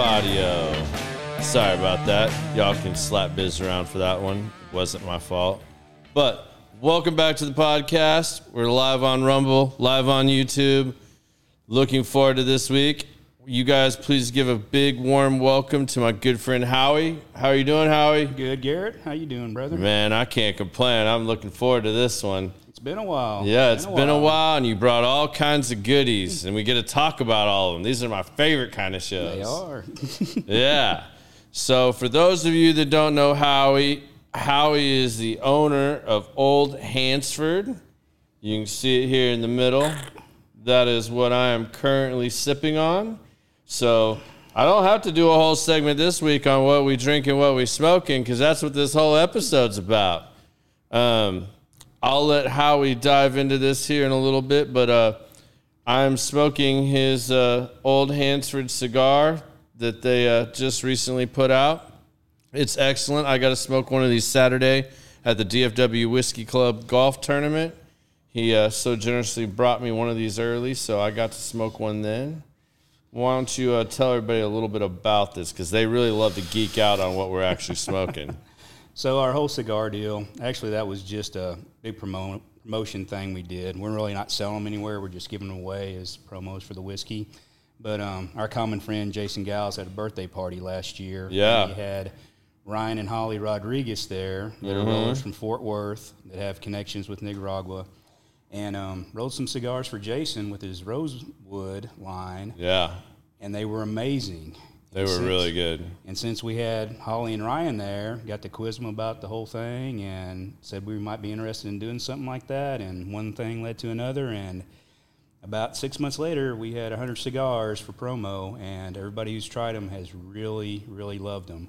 Audio. Sorry about that. Y'all can slap Biz around for that one. It wasn't my fault. But welcome back to the podcast. We're live on Rumble, live on YouTube. Looking forward to this week. You guys, please give a big warm welcome to my good friend Howie. How are you doing, Howie? Good, Garrett. How you doing, brother? Man, I can't complain. I'm looking forward to this one. Been a while. Yeah, it's been a while, and you brought all kinds of goodies, and we get to talk about all of them. These are my favorite kind of shows. They are. Yeah. So, for those of you that don't know Howie, Howie is the owner of Old Hansford. You can see it here in the middle. That is what I am currently sipping on. So, I don't have to do a whole segment this week on what we drink and what we smoking because that's what this whole episode's about. Um, I'll let Howie dive into this here in a little bit, but uh, I'm smoking his uh, old Hansford cigar that they uh, just recently put out. It's excellent. I got to smoke one of these Saturday at the DFW Whiskey Club golf tournament. He uh, so generously brought me one of these early, so I got to smoke one then. Why don't you uh, tell everybody a little bit about this? Because they really love to geek out on what we're actually smoking. So our whole cigar deal, actually, that was just a big promo- promotion thing we did. We're really not selling them anywhere. We're just giving them away as promos for the whiskey. But um, our common friend Jason Gals had a birthday party last year. Yeah. He had Ryan and Holly Rodriguez there that Mm-hmm. are rollers from Fort Worth that have connections with Nicaragua. And um, rolled some cigars for Jason with his Rosewood line, yeah, and they were amazing. They were since- really good. and since we had Holly and Ryan there, got to quiz them about the whole thing and said we might be interested in doing something like that. And one thing led to another. And about six months later, we had 100 cigars for promo, and everybody who's tried them has really, really loved them.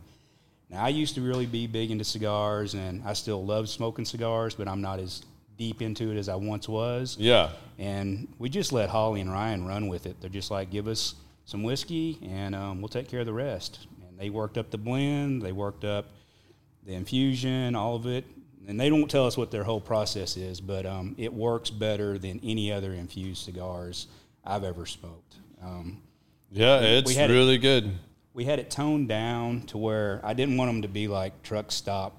Now, I used to really be big into cigars, and I still love smoking cigars, but I'm not as deep into it as I once was. Yeah, And we just let Holly and Ryan run with it. They're just like, give us some whiskey and um, we'll take care of the rest. And they worked up the blend, they worked up the infusion, all of it. And they don't tell us what their whole process is, but um, it works better than any other infused cigars I've ever smoked. Um, yeah, it's had it- really good. we had it toned down to where I didn't want them to be like truck stop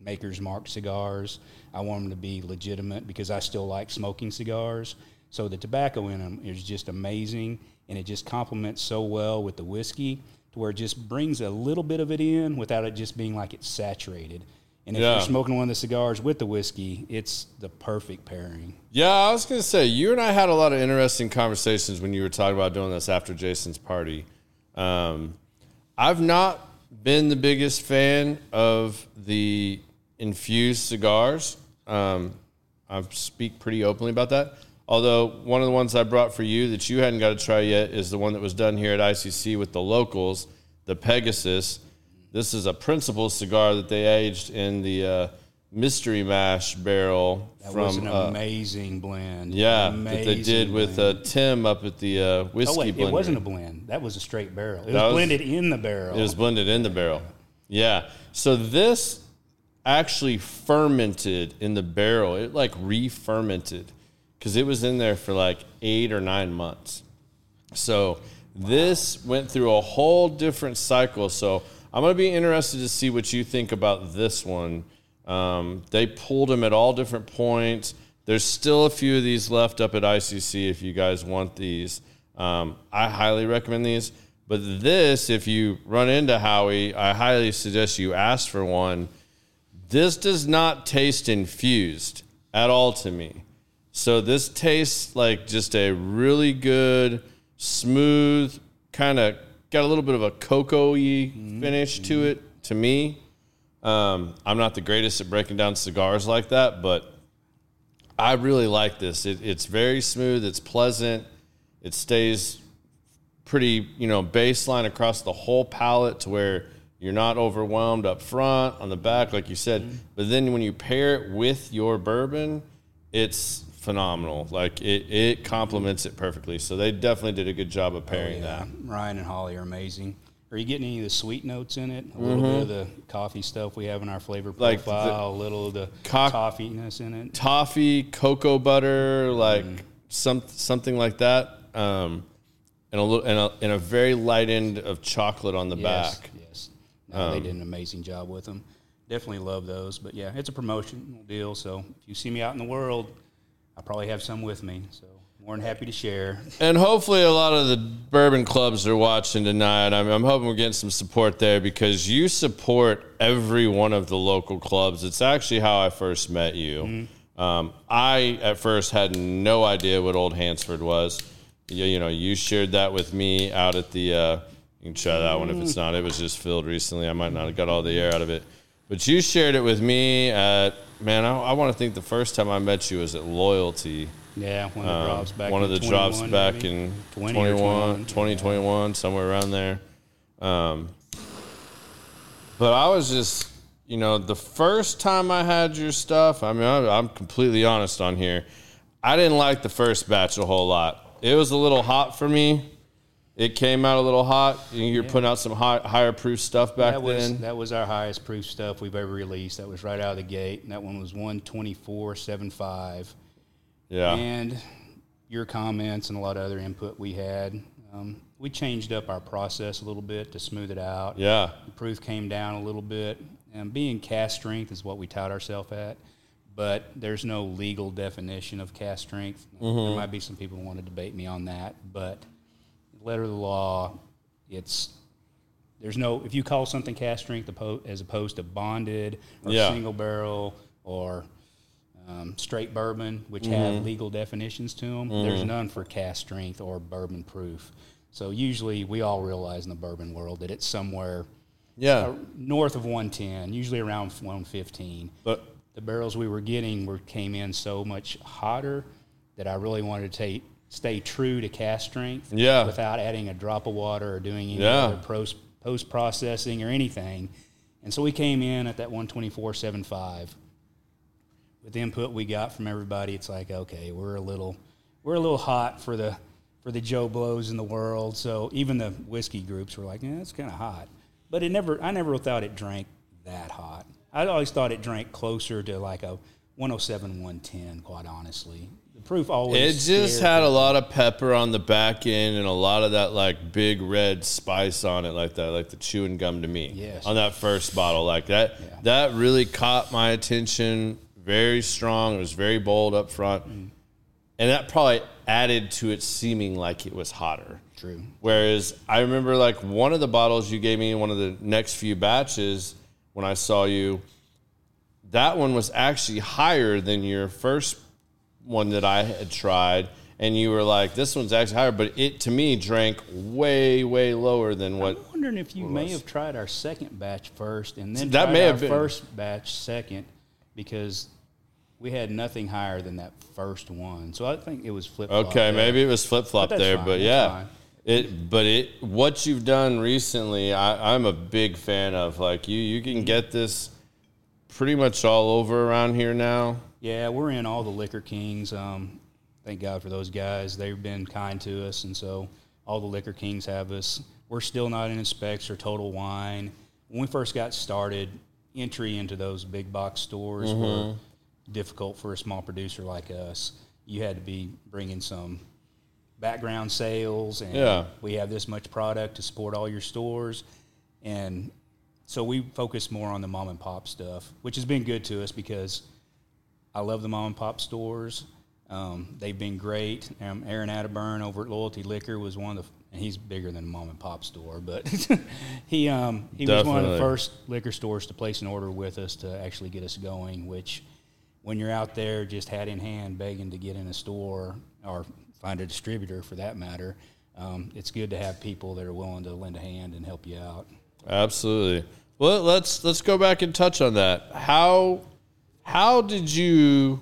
makers mark cigars. I want them to be legitimate because I still like smoking cigars. So the tobacco in them is just amazing, and it just complements so well with the whiskey to where it just brings a little bit of it in without it just being like it's saturated. And if Yeah. you're smoking one of the cigars with the whiskey, it's the perfect pairing. Yeah, I was gonna say you and I had a lot of interesting conversations when you were talking about doing this after Jason's party. Um, I've not been the biggest fan of the infused cigars. Um, I speak pretty openly about that. Although one of the ones I brought for you that you hadn't got to try yet is the one that was done here at ICC with the locals, the Pegasus. This is a principal cigar that they aged in the uh, mystery mash barrel That from was an uh, amazing blend. yeah, that they Amazing did with uh, Tim up at the uh, whiskey Oh wait, blender. it wasn't a blend. That was a straight barrel. It was was- blended in the barrel. It was blended in the barrel. Yeah. So this actually fermented in the barrel. It like re-fermented because it was in there for like eight or nine months. So this went through a whole different cycle. So I'm gonna be interested to see what you think about this one. Um, they pulled them at all different points. There's still a few of these left up at ICC if you guys want these. Um, I highly recommend these. But this, if you run into Howie, I highly suggest you ask for one. This does not taste infused at all to me. So this tastes like just a really good, smooth, kind of got a little bit of a cocoa-y mm-hmm. finish to mm-hmm. it to me. Um, I'm not the greatest at breaking down cigars like that, but I really like this. It, it's very smooth. It's pleasant. It stays pretty, you know, baseline across the whole palate to where you're not overwhelmed up front, on the back, like you said. Mm-hmm. But then when you pair it with your bourbon, it's phenomenal. Like it, it complements it perfectly. So they definitely did a good job of pairing that. Ryan and Holly are amazing. Are you getting any of the sweet notes in it? A little bit of the coffee stuff we have in our flavor Mm-hmm. Like the- profile. a little of the Co- toffeeness in it. toffee, cocoa butter, like some something like that. Um, and a little and a, and a very light end of chocolate on the Yes, back. Um, yes. No, they did an amazing job with them. Definitely love those. But yeah, it's a promotional deal. So if you see me out in the world, I probably have some with me. So more than happy to share. And hopefully, a lot of the bourbon clubs are watching tonight. I'm, I'm hoping we're getting some support there because you support every one of the local clubs. It's actually how I first met you. Um, I at first had no idea what Old Hansford was. You, you know, you shared that with me out at the. Uh, you can try that one if it's not. It was just filled recently. I might not have got all the air out of it, but you shared it with me at. Man, I, I want to think the first time I met you was at Loyalty. Yeah, one of the drops back. Um, One in of the drops back maybe. in 20 or 21, 21. 2021, somewhere around there. Um, but I was just, you know, the first time I had your stuff, I mean, I'm, I'm completely honest on here. I didn't like the first batch a whole lot. It was a little hot for me. It came out a little hot. You're putting out some high, higher proof stuff back That was then. that was our highest proof stuff we've ever released. That was right out of the gate. And that one was one twenty four seven five. yeah. And your comments and a lot of other input we had. Um, we changed up our process a little bit to smooth it out. yeah. The proof came down a little bit. And being cask strength is what we tout ourselves at. But there's no legal definition of cask strength. There might be some people who want to debate me on that. But letter of the law, it's there's no if you call something cask strength as opposed to bonded or Yeah. single barrel or um, straight bourbon, which Mm-hmm. have legal definitions to them. There's none for cask strength or bourbon proof. So usually we all realize in the bourbon world that it's somewhere Yeah. uh, north of 110, usually around 115. But The barrels we were getting were came in so much hotter that I really wanted to take, stay true to cask strength Yeah. without adding a drop of water or doing any Yeah. other post post processing or anything. And so we came in at that 124.75. With the input we got from everybody, it's like okay, we're a little we're a little hot for the for the Joe Blows in the world. So even the whiskey groups were like, yeah, it's kind of hot. But it never I never thought it drank that hot. I always thought it drank closer to like a 107, 110, quite honestly. Proof It just had a lot of pepper on the back end and a lot of that like big red spice on it, like that, like the chewing gum to me. Yes. On that first bottle, like that, Yeah. that really caught my attention. Very strong. It was very bold up front, Mm. and that probably added to it seeming like it was hotter. True. Whereas I remember like one of the bottles you gave me in one of the next few batches when I saw you, that one was actually higher than your first one that I had tried. And you were like, this one's actually higher, but it to me drank way, way lower than what. I'm wondering if you may have tried our second batch first and then That may our have been. first batch second because we had nothing higher than that first one. So I think it was flip. Flop. Okay, maybe it was flip flop there, fine, but yeah. fine. It, but it, what you've done recently, I, I'm a big fan of. Like you, you can mm-hmm. get this pretty much all over around here now. Yeah, we're in all the Liquor Kings. Um, thank God for those guys. They've been kind to us, and so all the Liquor Kings have us. We're still not in Specs or Total Wine. When we first got started, entry into those big box stores Mm-hmm. were difficult for a small producer like us. You had to be bringing some background sales, and Yeah. we have this much product to support all your stores, and so we focus more on the mom and pop stuff, which has been good to us because I love the mom and pop stores. Um, they've been great. Um, Aaron Atterburn over at Loyalty Liquor was one of the, and he's bigger than a mom and pop store, but he um, he was one of the first liquor stores to place an order with us to actually get us going. Which, when you're out there just hat in hand begging to get in a store or find a distributor for that matter, um, it's good to have people that are willing to lend a hand and help you out. Absolutely. Well, let's let's go back and touch on that. How how did you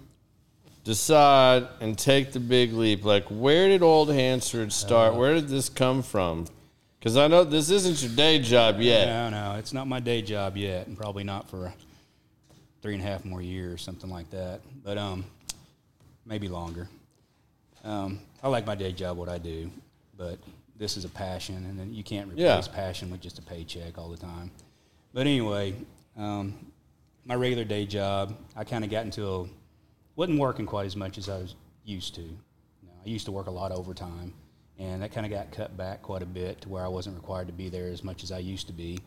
decide and take the big leap? Like, where did Old Hansford start? where did this come from? Because I know this isn't your day job yet. No, no, it's not my day job yet, and probably not for three and a half more years, something like that. But um, maybe longer. Um, I like my day job, what I do, but this is a passion, and you can't replace Yeah. passion with just a paycheck all the time. But anyway, um, my regular day job, I kind of got into a wasn't working quite as much as I was used to. You know, I used to work a lot of overtime, and that kind of got cut back quite a bit to where I wasn't required to be there as much as I used to be.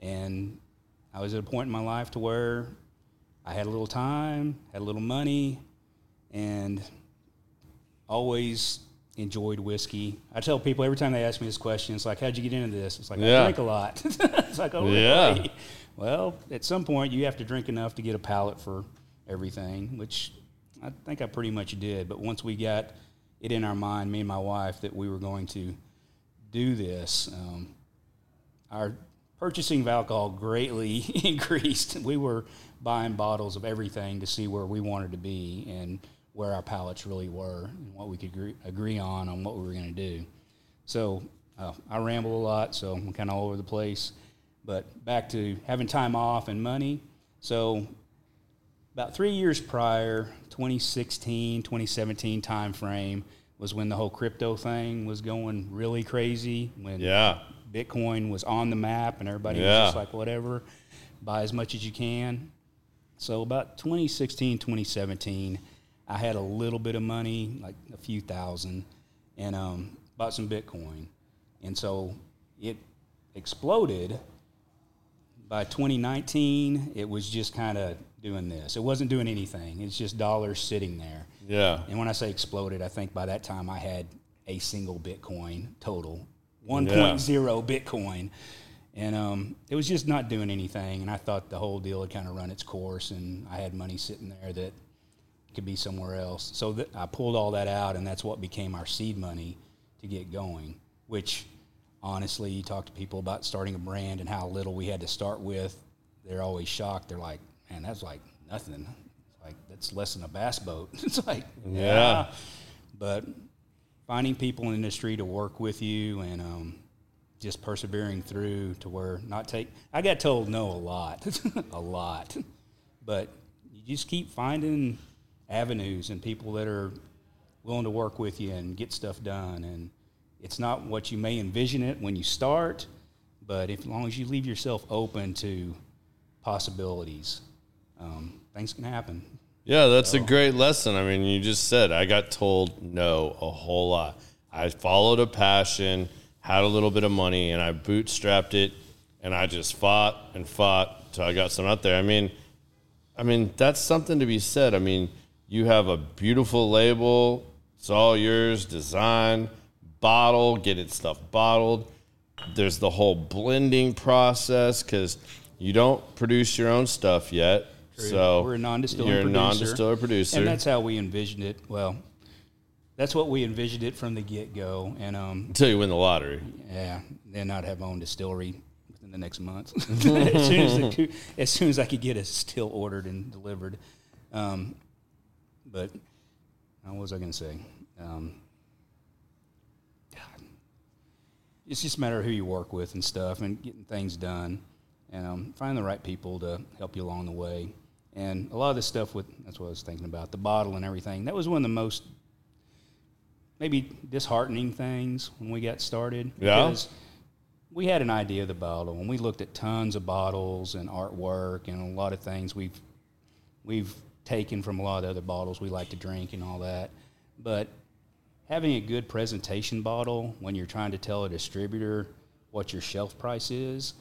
And I was at a point in my life to where I had a little time, had a little money, and always enjoyed whiskey. I tell people every time they ask me this question, it's like, "How'd you get into this?" It's like, Yeah. "I drink a lot." it's like, "Oh, really?" Well, at some point, you have to drink enough to get a palate for everything, which I think I pretty much did. But once we got it in our mind, me and my wife, that we were going to do this, um, our purchasing of alcohol greatly increased. We were buying bottles of everything to see where we wanted to be and where our palates really were and what we could agree, agree on on what we were going to do. So uh, I ramble a lot, so I'm kind of all over the place. But back to having time off and money. So about three years prior, 2016, 2017 time frame was when the whole crypto thing was going really crazy. When Yeah. Bitcoin was on the map and everybody Yeah. was just like, whatever, buy as much as you can. So about 2016, 2017, I had a little bit of money, like a few thousand, and um, bought some Bitcoin. And so it exploded. By 2019, it was just kind of doing this. It wasn't doing anything. It's just dollars sitting there. Yeah. And when I say exploded, I think by that time I had a single Bitcoin total, 1.0 Bitcoin. And um, it was just not doing anything. And I thought the whole deal had kind of run its course, and I had money sitting there that could be somewhere else. So th- I pulled all that out, and that's what became our seed money to get going. Which, honestly, you talk to people about starting a brand and how little we had to start with. They're always shocked. They're like, "Man, that's like nothing. It's like that's less than a bass boat." it's like, Yeah. But finding people in the industry to work with you and um, just persevering through to where not take. I got told no a lot, a lot, but you just keep finding avenues and people that are willing to work with you and get stuff done. And it's not what you may envision it when you start, but if, as long as you leave yourself open to possibilities, um, things can happen. Yeah, that's a great lesson. I mean, you just said I got told no a whole lot. I followed a passion, had a little bit of money, and I bootstrapped it, and I just fought and fought till I got some out there. I mean, I mean that's something to be said. I mean, you have a beautiful label. It's all yours. Design, bottle, get it stuff bottled. There's the whole blending process because you don't produce your own stuff yet. So we're a non-distilling You're a producer, non-distiller producer. and that's how we envisioned it. Well, that's what we envisioned it from the get-go, and um, until you win the lottery. yeah, then I'd have my own distillery within the next month. as soon as, the, as soon as I could get a still ordered and delivered. Um, but what was I going to say? Um, God. It's just a matter of who you work with and stuff, and getting things done, and um, finding the right people to help you along the way. And a lot of this stuff with that's what I was thinking about the bottle and everything. That was one of the most maybe disheartening things when we got started. Yeah. Because we had an idea of the bottle, and we looked at tons of bottles and artwork and a lot of things we've we've taken from a lot of the other bottles we like to drink and all that. But having a good presentation bottle when you're trying to tell a distributor what your shelf price is,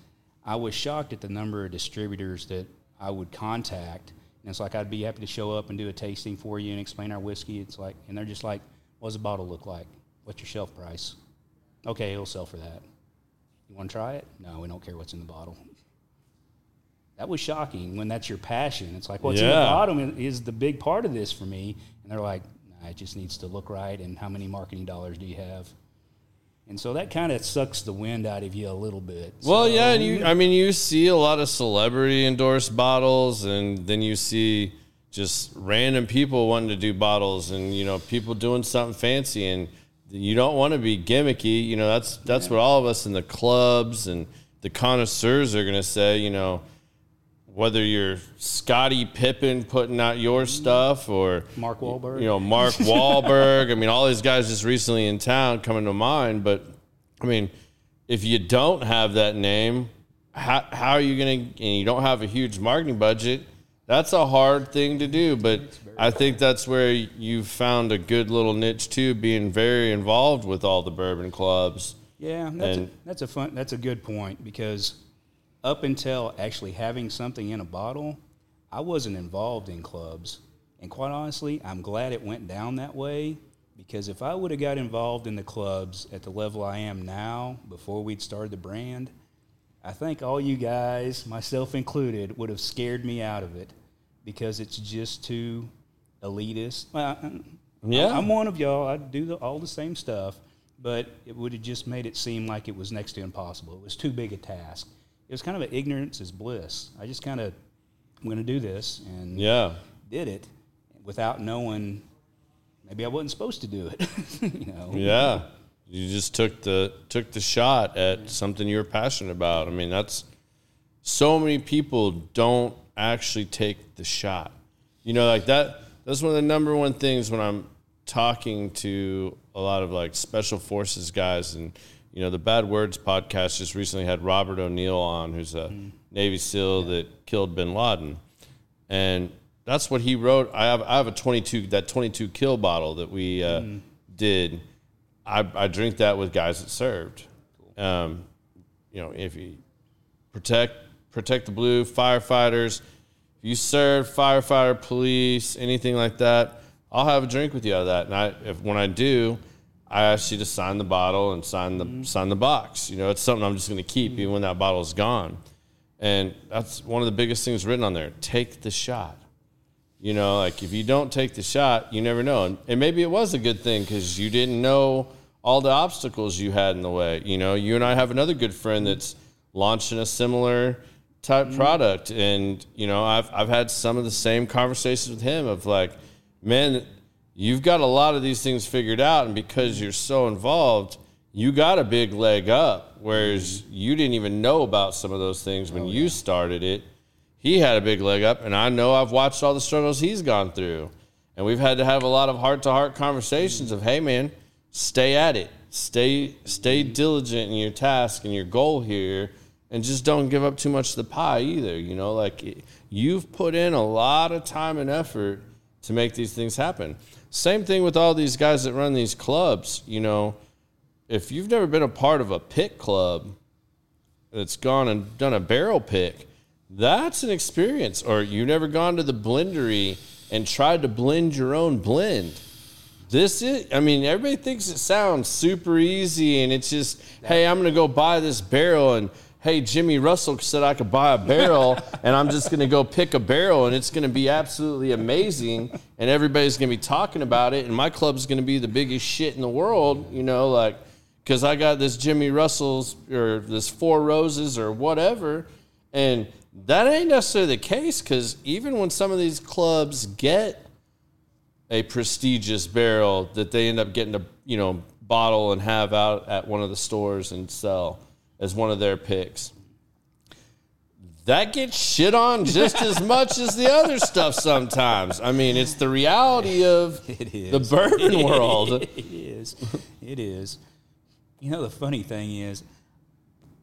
I was shocked at the number of distributors that I would contact. And it's like I'd be happy to show up and do a tasting for you and explain our whiskey. It's like, and they're just like, "What does the bottle look like? What's your shelf price? Okay, it'll sell for that. You want to try it? No, we don't care what's in the bottle. That was shocking when that's your passion. It's like what's in the bottom is the big part of this for me. And they're like, it just needs to look right. And how many marketing dollars do you have? And so that kind of sucks the wind out of you a little bit. Well, So- yeah, and you I mean you see a lot of celebrity endorsed bottles and then you see just random people wanting to do bottles and you know people doing something fancy and you don't want to be gimmicky, you know, that's that's what all of us in the clubs and the connoisseurs are going to say, you know, whether you're Scottie Pippen putting out your stuff or Mark Wahlberg. you know, Mark Wahlberg. I mean, all these guys just recently in town coming to mind. But I mean, if you don't have that name, how, how are you going to, and you don't have a huge marketing budget, that's a hard thing to do, but I think that's where you've found a good little niche too, being very involved with all the bourbon clubs. Yeah, that's, And- a, that's a fun. That's a good point because up until actually having something in a bottle, I wasn't involved in clubs, and quite honestly, I'm glad it went down that way because if I would have got involved in the clubs at the level I am now before we'd started the brand, I think all you guys, myself included, would have scared me out of it because it's just too elitist. Well, Yeah. I'm one of y'all. I do the, all the same stuff, but it would have just made it seem like it was next to impossible. It was too big a task. It was kind of an ignorance is bliss. I just kind of, I'm going to do this and Yeah. did it without knowing. Maybe I wasn't supposed to do it. you know. Yeah. You just took the took the shot at something you were passionate about. I mean, that's so many people don't actually take the shot. You know, like that that's one of the number one things when I'm talking to a lot of like special forces guys and you know, the Bad Words podcast just recently had Robert O'Neill on, who's a Navy SEAL that killed bin Laden. And that's what he wrote. I have I have a 22 that 22 kill bottle that we uh, did. I, I drink that with guys that served. Um, you know, if you protect protect the blue firefighters, if you serve firefighter, police, anything like that, I'll have a drink with you out of that. And I, if when I do, I ask you to sign the bottle and sign the mm-hmm. sign the box. You know, it's something I'm just going to keep even when that mm-hmm. bottle is gone. And that's one of the biggest things written on there. Take the shot. You know, like if you don't take the shot, you never know. And, and maybe it was a good thing because you didn't know all the obstacles you had in the way. You know, you and I have another good friend mm-hmm. that's launching a similar type product. And, you know, I've, I've had some of the same conversations with him of like, man, you've got a lot of these things figured out. And because you're so involved, you got a big leg up. Whereas you didn't even know about some of those things when oh, you started it he had a big leg up, and I know I've watched all the struggles he's gone through. And we've had to have a lot of heart to heart conversations of, hey man, stay at it. Stay stay diligent in your task and your goal here and just don't give up too much of the pie either. You know, like it- you've put in a lot of time and effort to make these things happen. Same thing with all these guys that run these clubs, you know, if you've never been a part of a pick club that's gone and done a barrel pick, that's an experience. Or you've never gone to the blendery and tried to blend your own blend. This is, I mean, everybody thinks it sounds super easy and it's just, hey, I'm going to go buy this barrel and, hey, Jimmy Russell said I could buy a barrel and I'm just going to go pick a barrel and it's going to be absolutely amazing and everybody's going to be talking about it and my club's going to be the biggest shit in the world, you know, like, because I got this Jimmy Russell's or this Four Roses or whatever. And that ain't necessarily the case because even when some of these clubs get a prestigious barrel that they end up getting a you know bottle and have out at one of the stores and sell as one of their picks. That gets shit on just as much as the other stuff sometimes. I mean, it's the reality of It is. the bourbon world. it is. It is. You know, the funny thing is,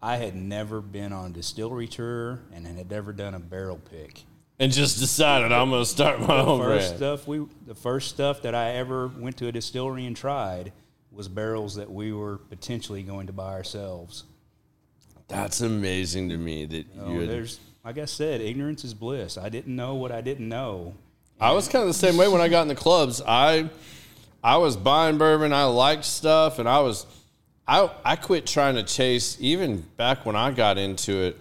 I had never been on a distillery tour and had never done a barrel pick. And just decided I'm going to start my own First brand. stuff we, the first stuff that I ever went to a distillery and tried was barrels that we were potentially going to buy ourselves. That's amazing to me that you. Had, there's, like I said, ignorance is bliss. I didn't know what I didn't know. I was kind of the same way when I got in the clubs. I I was buying bourbon. I liked stuff, and I was I I quit trying to chase. Even back when I got into it,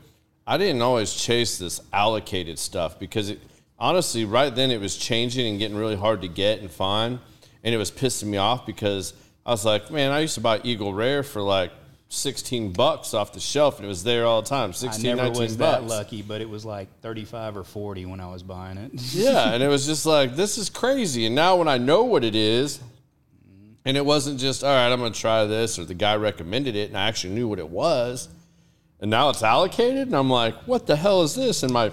I didn't always chase this allocated stuff because it honestly right then it was changing and getting really hard to get and find, and it was pissing me off because I was like, man, I used to buy Eagle Rare for like. 16 bucks off the shelf and it was there all the time 16 I never 19 was bucks that lucky, but it was like 35 or 40 when I was buying it. yeah, and it was just like this is crazy. And now when I know what it is, and it wasn't just all right, I'm going to try this, or the guy recommended it, and I actually knew what it was, and now it's allocated, and I'm like, what the hell is this? And my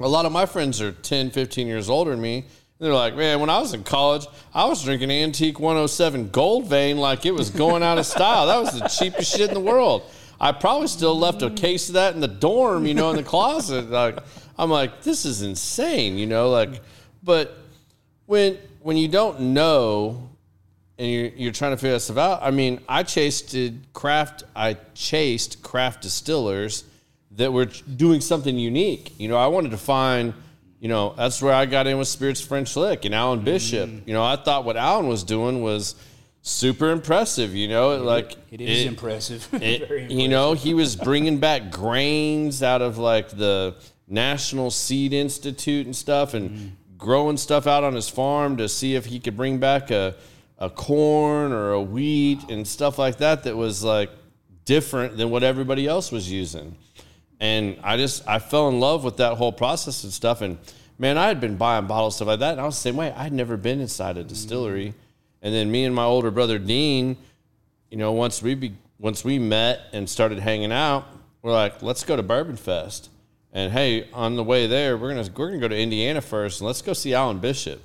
a lot of my friends are 10, 15 years older than me. They're like, man, when I was in college, I was drinking Antique 107 Gold Vein like it was going out of style. That was the cheapest shit in the world. I probably still left a case of that in the dorm, you know, in the closet. Like, I'm like, this is insane, you know, like, but when when you don't know and you're, you're trying to figure stuff out. I mean, I chased craft. I chased craft distillers that were doing something unique. You know, I wanted to find. You know, that's where I got in with Spirits French Lick and Alan Bishop. Mm. You know, I thought what Alan was doing was super impressive. You know, it, like it is it, impressive. It, impressive. You know, he was bringing back grains out of like the National Seed Institute and stuff, and mm. growing stuff out on his farm to see if he could bring back a a corn or a wheat and stuff like that that was like different than what everybody else was using. And I just I fell in love with that whole process and stuff. And man, I had been buying bottles stuff like that, and I was the same way. I'd never been inside a mm. distillery. And then me and my older brother Dean, you know, once we be, once we met and started hanging out, we're like, let's go to Bourbon Fest. And hey, on the way there, we're gonna we're gonna go to Indiana first, and let's go see Alan Bishop.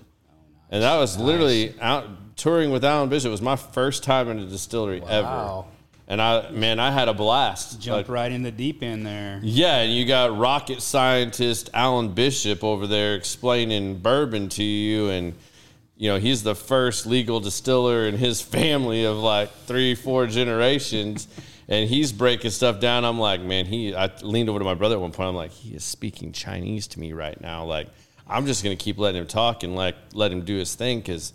And that was literally out touring with Alan Bishop was my first time in a distillery wow. ever. And I, man, I had a blast. Jumped like, right in the deep end there. Yeah, and you got rocket scientist Alan Bishop over there explaining bourbon to you, and you know he's the first legal distiller in his family of like three, four generations, and he's breaking stuff down. I'm like, man, he. I leaned over to my brother at one point. I'm like, he is speaking Chinese to me right now. Like, I'm just gonna keep letting him talk and like let him do his thing because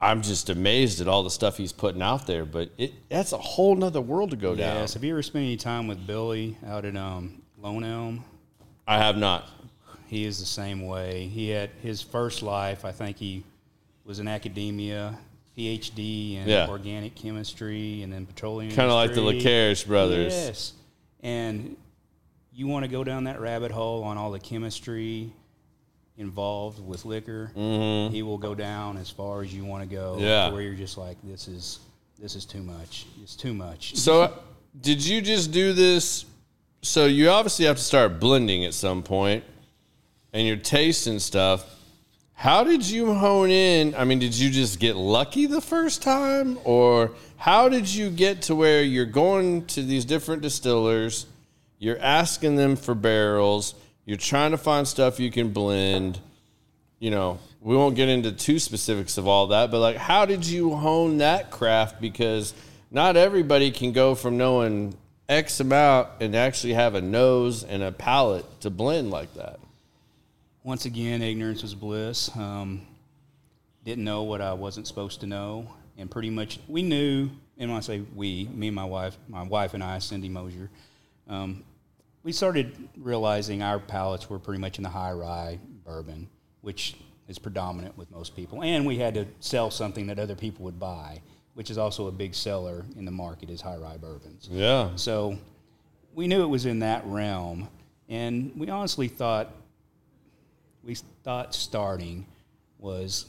I'm just amazed at all the stuff he's putting out there. But it that's a whole nother world to go yes. down. Yes. Have you ever spent any time with Billy out at um, Lone Elm? I have not. He is the same way. He had his first life. I think he was in academia, PhD in yeah. organic chemistry, and then petroleum. Kind of like the LaCaris brothers. Yes. And you want to go down that rabbit hole on all the chemistry involved with liquor, mm-hmm. he will go down as far as you want to go. Yeah. Where you're just like, this is this is too much. It's too much. So, did you just do this? So you obviously have to start blending at some point, and you're tasting stuff. How did you hone in? I mean, did you just get lucky the first time, or how did you get to where you're going to these different distillers? You're asking them for barrels you're trying to find stuff you can blend. You know, we won't get into too specifics of all that, but like, how did you hone that craft? Because not everybody can go from knowing X amount and actually have a nose and a palate to blend like that. Once again, ignorance was bliss. Um, didn't know what I wasn't supposed to know, and pretty much we knew. And when I say we, me and my wife, my wife and I, Cindy Mosier, um, we started realizing our palates were pretty much in the high rye bourbon, which is predominant with most people. And we had to sell something that other people would buy, which is also a big seller in the market is high rye bourbons. Yeah. So we knew it was in that realm, and we honestly thought we thought starting was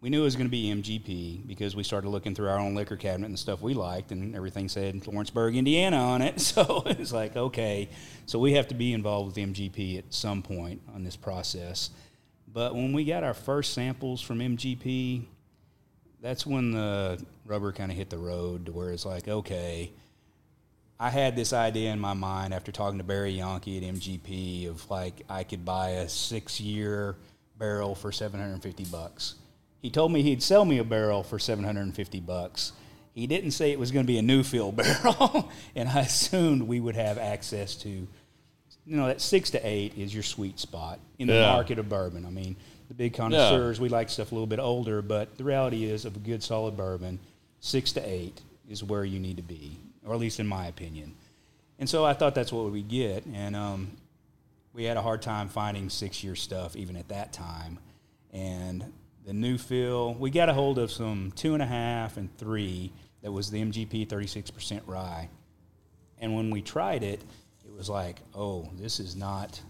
we knew it was going to be MGP because we started looking through our own liquor cabinet and the stuff we liked, and everything said Lawrenceburg, Indiana on it. So it's like, okay, so we have to be involved with MGP at some point on this process. But when we got our first samples from MGP, that's when the rubber kind of hit the road to where it's like, okay, I had this idea in my mind after talking to Barry Yankee at MGP of like I could buy a six year barrel for 750 bucks he told me he'd sell me a barrel for 750 bucks. He didn't say it was going to be a new fill barrel, and I assumed we would have access to, you know, that six to eight is your sweet spot in the yeah. market of bourbon. I mean, the big connoisseurs, yeah. we like stuff a little bit older, but the reality is, of a good solid bourbon, six to eight is where you need to be, or at least in my opinion. And so I thought that's what we get, and um, we had a hard time finding six-year stuff even at that time, and the new fill. We got a hold of some two and a half and three that was the MGP 36% rye. And when we tried it, it was like, oh, this is not,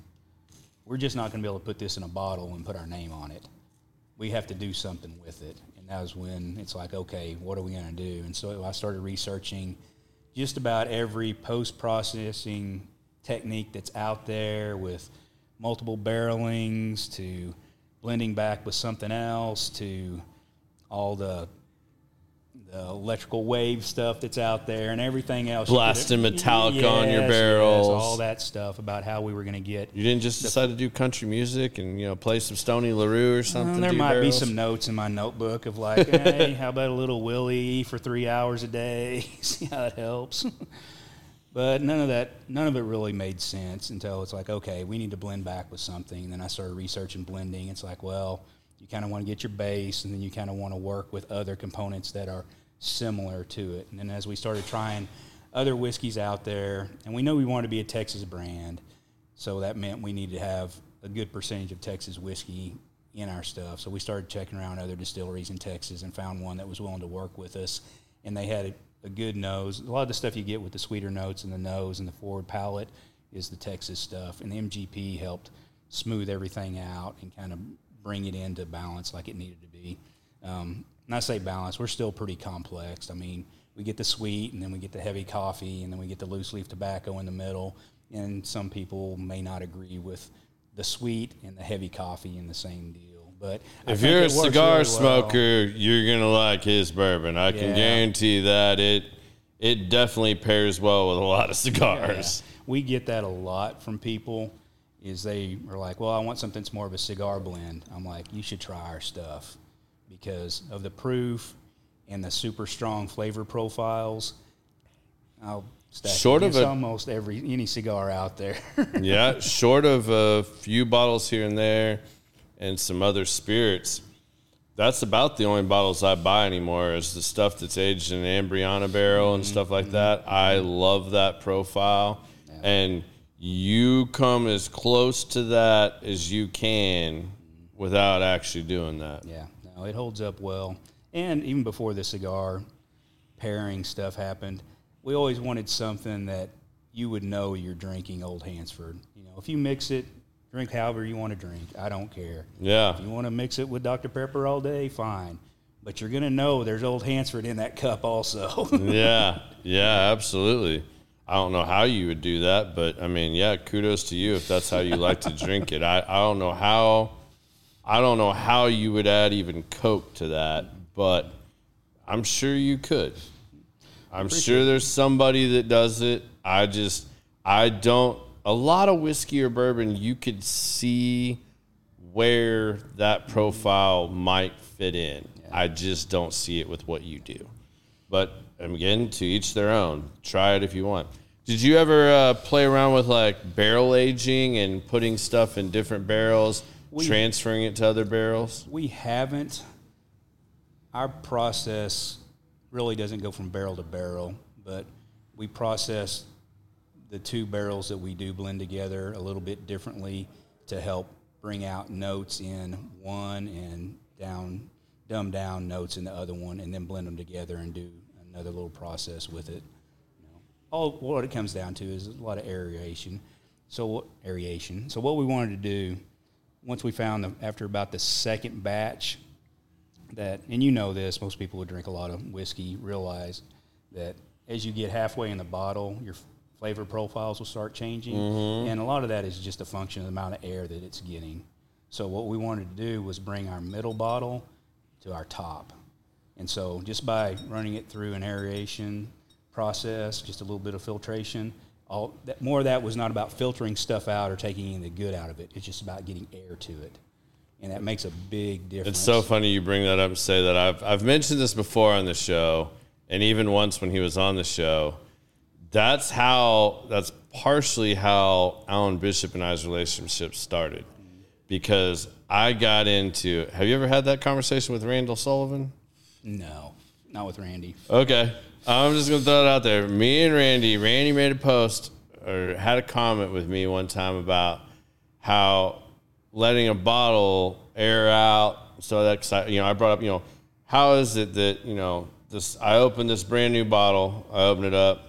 we're just not going to be able to put this in a bottle and put our name on it. We have to do something with it. And that was when it's like, okay, what are we going to do? And so I started researching just about every post processing technique that's out there with multiple barrelings to blending back with something else to all the the electrical wave stuff that's out there and everything else. Blasting metallic on your Yes, yes, barrels. all that stuff about how we were going to get. You didn't just decide to do country music and you know play some Stoney LaRue or something. Well, there might be some notes in my notebook of like, hey, how about a little Willie for three hours a day? See how it helps. but none of that, none of it really made sense until it's like, okay, we need to blend back with something. And then I started researching blending. It's like, well, you kind of want to get your base, and then you kind of want to work with other components that are similar to it. And then as we started trying other whiskeys out there, and we know we wanted to be a Texas brand, so that meant we needed to have a good percentage of Texas whiskey in our stuff. So we started checking around other distilleries in Texas and found one that was willing to work with us. And they had a, good nose. A lot of the stuff you get with the sweeter notes and the nose and the forward palate is the Texas stuff. And MGP helped smooth everything out and kind of bring it into balance like it needed to be. Um, and I say balance, we're still pretty complex. I mean, we get the sweet and then we get the heavy coffee and then we get the loose leaf tobacco in the middle. And some people may not agree with the sweet and the heavy coffee in the same deal. But If you're a cigar really well. smoker, you're gonna like his bourbon. I can Yeah. guarantee that it it definitely pairs well with a lot of Yeah. cigars. We get that a lot from people. Is they are like, well, I want something that's more of a cigar blend. I'm like, you should try our stuff because of the proof and the super strong flavor profiles. I'll stack Short of a- almost every any cigar out there. yeah, short of a few bottles here and there and some other spirits, that's about the only bottles I buy anymore is the stuff that's aged in an Amburana barrel and stuff like mm-hmm. that. I love that profile. And you come as close to that as you can without actually doing that. Yeah, no, it holds up well. And even before the cigar pairing stuff happened, we always wanted something that you would know you're drinking Old Hansford. You know, if you mix it, drink however you want to drink. I don't care. Yeah. If you want to mix it with Dr. Pepper all day, fine. But you're going to know there's Old Hansford in that cup also. yeah, yeah, absolutely. I don't know how you would do that, but I mean, yeah, kudos to you if that's how you like to drink it. I, I don't know how I don't know how you would add even Coke to that, but I'm sure you could. I'm sure there's somebody that does it. I just I don't a lot of whiskey or bourbon you could see where that profile might fit in. I just don't see it with what you do. But again, to each their own. Try it if you want. Did you ever uh, play around with like barrel aging and putting stuff in different barrels, transferring it to other barrels? we haven't. Our process really doesn't go from barrel to barrel, but we process the two barrels that we do blend together a little bit differently to help bring out notes in one and down dumb down notes in the other one and then blend them together and do another little process with it all what it comes down to is a lot of aeration. So what aeration. So what we wanted to do once we found the, after about the second batch that and you know this most people who drink a lot of whiskey realize that as you get halfway in the bottle your flavor profiles will start changing mm-hmm. and a lot of that is just a function of the amount of air that it's getting so what we wanted to do was bring our middle bottle to our top and so just by running it through an aeration process, just a little bit of filtration, all that more of that was not about filtering stuff out or taking any of the good out of it. It's just about getting air to it. And that makes a big difference. It's so funny you bring that up and say that. I've I've mentioned this before on the show, and even once when he was on the show. That's how. That's partially how Alan Bishop and I's relationship started, because I got into. Have you ever had that conversation with Randall Sullivan? No, not with Randy. Okay. I'm just going to throw it out there. Me and Randy, Randy made a post or had a comment with me one time about how letting a bottle air out. So that's, you know, I brought up, you know, how is it that, you know, this, I opened this brand new bottle, I open it up.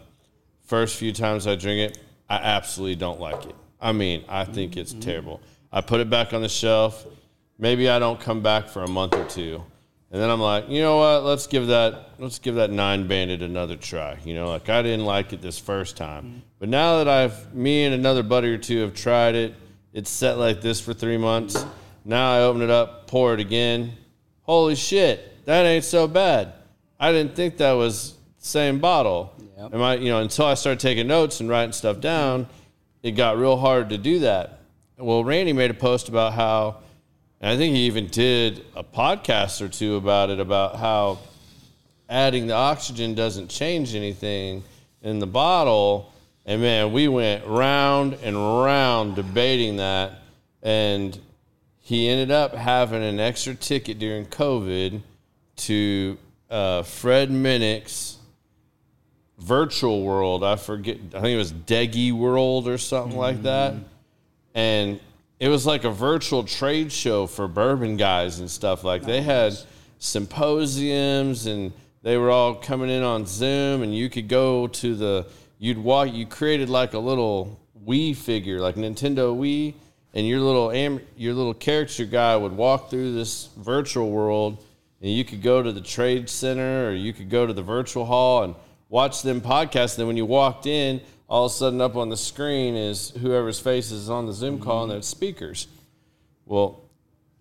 First few times I drink it, I absolutely don't like it. I mean, I think it's mm-hmm. terrible. I put it back on the shelf. Maybe I don't come back for a month or two. And then I'm like, you know what? Let's give that let's give that nine banded another try. You know, like I didn't like it this first time, mm-hmm. but now that I've me and another buddy or two have tried it, it's set like this for three months. Now I open it up, pour it again. Holy shit, that ain't so bad. I didn't think that was same bottle. Yep. Am I, you know, until I started taking notes and writing stuff down, it got real hard to do that. Well, Randy made a post about how, and I think he even did a podcast or two about it, about how adding the oxygen doesn't change anything in the bottle. And man, we went round and round debating that. And he ended up having an extra ticket during COVID to uh, Fred Minnick's virtual world. I forget, I think it was Deggy World or something like mm-hmm. that. And it was like a virtual trade show for bourbon guys and stuff. Like they had symposiums and they were all coming in on Zoom and you could go to the you'd walk you created like a little Wii figure, like Nintendo Wii, and your little am, your little character guy would walk through this virtual world and you could go to the trade center or you could go to the virtual hall and watch them podcast. And then when you walked in, all of a sudden up on the screen is whoever's face is on the Zoom call and there's speakers. Well,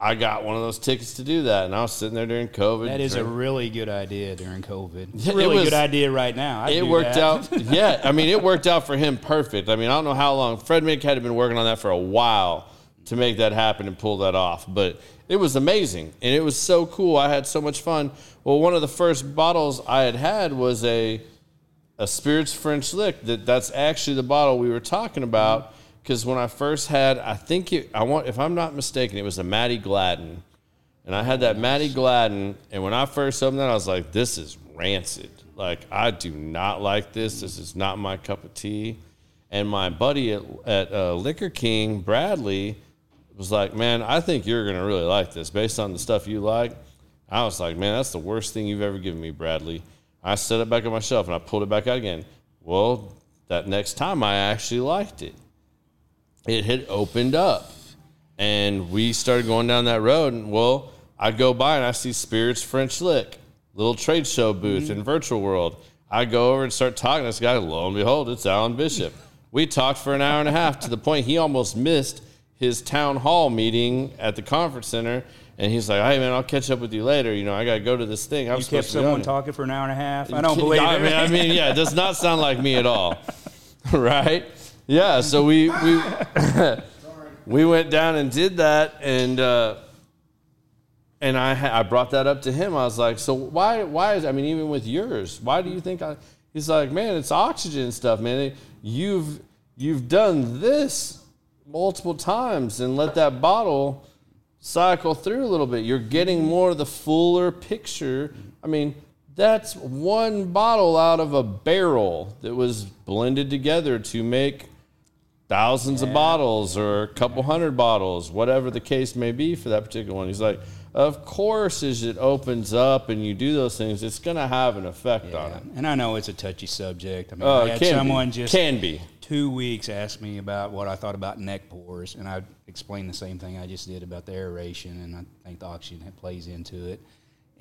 I got one of those tickets to do that, and I was sitting there during COVID. That is a really good idea during COVID. It's a really was- good idea right now. I'd it worked that. out. Yeah, I mean, it worked out for him perfect. I mean, I don't know how long. Fred Minnick had been working on that for a while to make that happen and pull that off, but it was amazing and it was so cool. I had so much fun. Well, one of the first bottles I had had was a a spirits French lick. That that's actually the bottle we were talking about. Because when I first had, I think it, I want, if I'm not mistaken, it was a Matty Gladden, and I had that Matty Gladden, and when I first opened that, I was like, "This is rancid. Like, I do not like this. This is not my cup of tea." And my buddy at, at uh, Liquor King, Bradley, was like, "Man, I think you're gonna really like this based on the stuff you like." I was like, "Man, that's the worst thing you've ever given me, Bradley." I set it back on my shelf and I pulled it back out again. Well, that next time I actually liked it. It had opened up, and we started going down that road. And well, I go by and I see Spirits French Lick, little trade show booth mm-hmm. in Virtual World. I go over and start talking to this guy. Lo and behold, it's Alan Bishop. We talked for an hour and a half to the point he almost missed his town hall meeting at the conference center. And he's like, "Hey man, I'll catch up with you later. You know, I gotta go to this thing." I was You kept someone talking for an hour and a half. I don't believe I it. I mean, yeah, it does not sound like me at all, right? Yeah, so we we we went down and did that, and uh, and I I brought that up to him. I was like, so why why is I mean, even with yours, why do you think I? He's like, man, it's oxygen stuff, man. You've you've done this multiple times and let that bottle cycle through a little bit. You're getting more of the fuller picture. I mean, that's one bottle out of a barrel that was blended together to make thousands of bottles or a couple hundred bottles, whatever the case may be for that particular one. He's like, of course, as it opens up and you do those things, it's going to have an effect on Yeah. it. And I know it's a touchy subject. I mean, Oh, I had someone be. just can be. Two weeks asked me about what I thought about neck pores, and I explained the same thing I just did about the aeration, and I think the oxygen plays into it,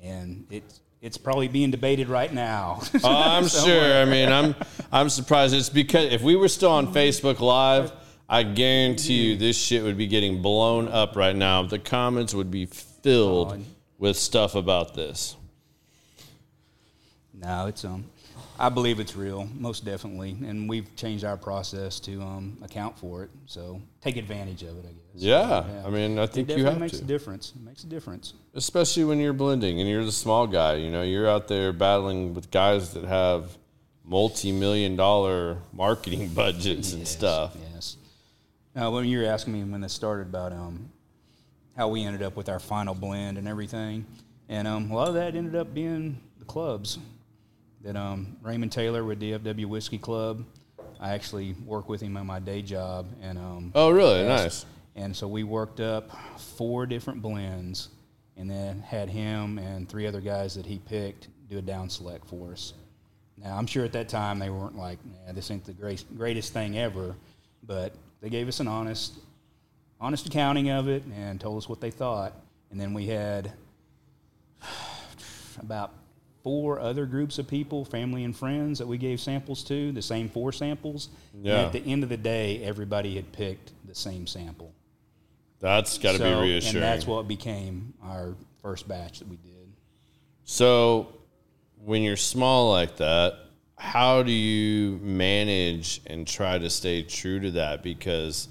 and it's it's probably being debated right now. Oh, I'm sure. I mean, I'm I'm surprised. It's because if we were still on Facebook Live, I guarantee you this shit would be getting blown up right now. The comments would be filled Oh, with stuff about this. No, it's um, I believe it's real, most definitely, and we've changed our process to um account for it. So take advantage of it, I guess. Yeah, I mean, I It think you definitely have makes to, a difference. It makes a difference. especially when you're blending and you're the small guy. You know, you're out there battling with guys that have multi-million dollar marketing budgets and Yes, stuff. Yes. Now, when you were asking me when this started about um, how we ended up with our final blend and everything, and um, a lot of that ended up being the clubs that um, Raymond Taylor with DFW Whiskey Club. I actually work with him on my day job, and um, Oh, really? Yes. Nice. And so we worked up four different blends, and then had him and three other guys that he picked do a down select for us. Now I'm sure at that time they weren't like, "Man, this ain't the great, greatest thing ever," but they gave us an honest, honest accounting of it and told us what they thought. And then we had about four other groups of people, family and friends, that we gave samples to, the same four samples. Yeah. And at the end of the day, everybody had picked the same sample. That's got to So- be reassuring. And that's what became our first batch that we did. So when you're small like that, how do you manage and try to stay true to that because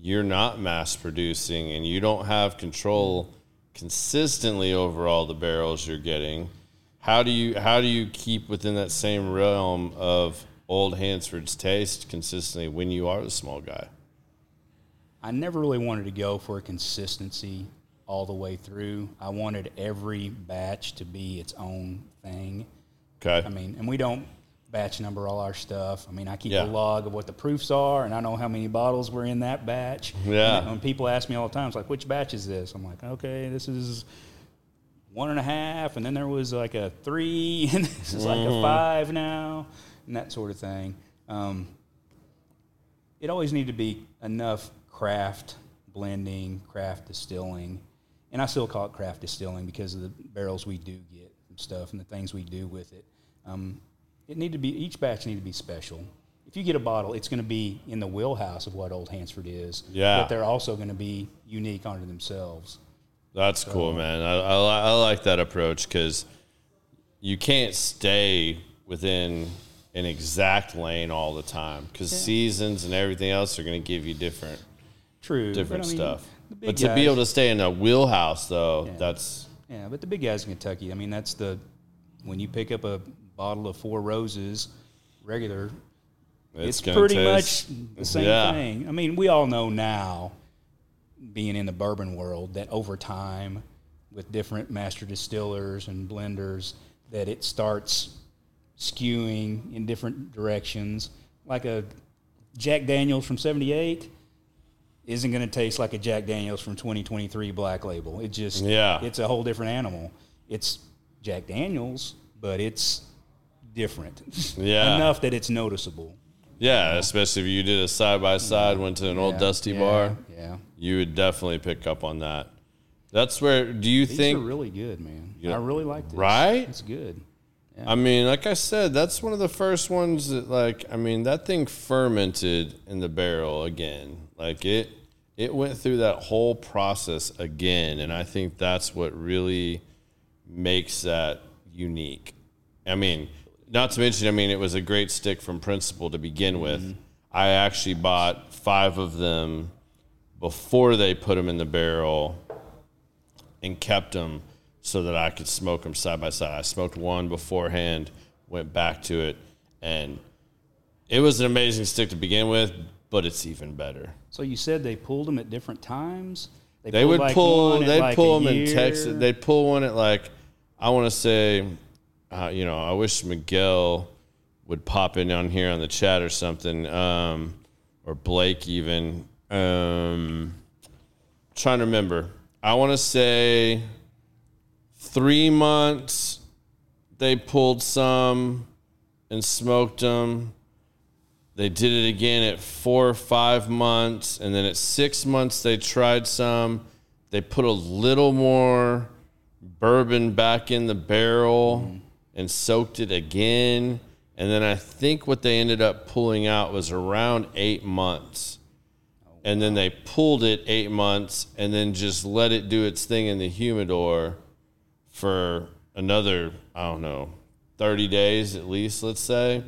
you're not mass producing and you don't have control consistently over all the barrels you're getting? How do you how do you keep within that same realm of old Hansford's taste consistently when you are the small guy? I never really wanted to go for a consistency all the way through. I wanted every batch to be its own thing. Okay. I mean, and we don't batch number all our stuff. I mean, I keep Yeah. a log of what the proofs are, and I know how many bottles were in that batch. Yeah. And when people ask me all the time, it's like, which batch is this? I'm like, okay, this is one and a half, and then there was like a three, and this is like Mm-hmm. a five now, and that sort of thing. Um, it always needed to be enough craft blending, craft distilling, and I still call it craft distilling because of the barrels we do get and stuff and the things we do with it. Um, it need to be each batch need to be special. If you get a bottle, it's going to be in the wheelhouse of what Old Hansford is. Yeah. but they're also going to be unique unto themselves. That's cool, man. I, I, I like that approach because you can't stay within an exact lane all the time because seasons and everything else are going to give you different True, different but I mean, stuff. But to be able to stay in a wheelhouse, though, that's Yeah, but the big guys in Kentucky, I mean, that's the when you pick up a bottle of Four Roses, regular, it's, gonna pretty taste- much the same Yeah. thing. I mean, we all know now, being in the bourbon world, that over time, with different master distillers and blenders, that it starts skewing in different directions. Like a Jack Daniels from '78 isn't going to taste like a Jack Daniels from 2023 Black Label. It just Yeah. it's a whole different animal. It's Jack Daniels, but it's different. Yeah. enough that it's noticeable. Yeah. Especially if you did a side by side, went to an old dusty yeah, bar, Yeah, you would definitely pick up on that. That's where. Do you these think? are really good, man. Yeah. I really like this. Right? It's good. I mean, like I said, that's one of the first ones that, like, I mean, that thing fermented in the barrel again. Like it, it went through that whole process again, and I think that's what really makes that unique. I mean, not to mention, I mean, it was a great stick from principle to begin with. Mm-hmm. I actually bought five of them before they put them in the barrel and kept them so that I could smoke them side by side. I smoked one beforehand, went back to it, and it was an amazing stick to begin with, but it's even better. So you said they pulled them at different times. They pulled would like pull, they'd like pull them in. Texas. They'd pull one at like, I want to say, uh, you know, I wish Miguel would pop in on here on the chat or something, um, or Blake even. Um, trying to remember. I want to say three months they pulled some and smoked them. They did it again at four or five months, and then at six months they tried some. They put a little more bourbon back in the barrel and soaked it again. And then I think what they ended up pulling out was around eight months. And then they pulled it eight months and then just let it do its thing in the humidor for another, I don't know, 30 days at least, let's say.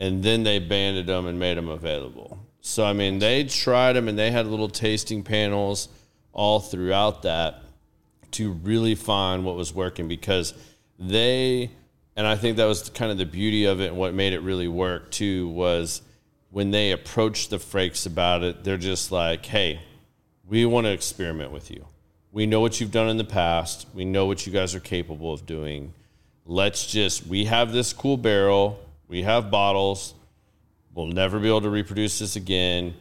And then they banded them and made them available. So, I mean, they tried them and they had little tasting panels all throughout that to really find what was working because they, and I think that was kind of the beauty of it and what made it really work too, was when they approached the Frakes about it, they're just like, hey, we want to experiment with you. We know what you've done in the past. We know what you guys are capable of doing. Let's just, we have this cool barrel, we have bottles. We'll never be able to reproduce this again.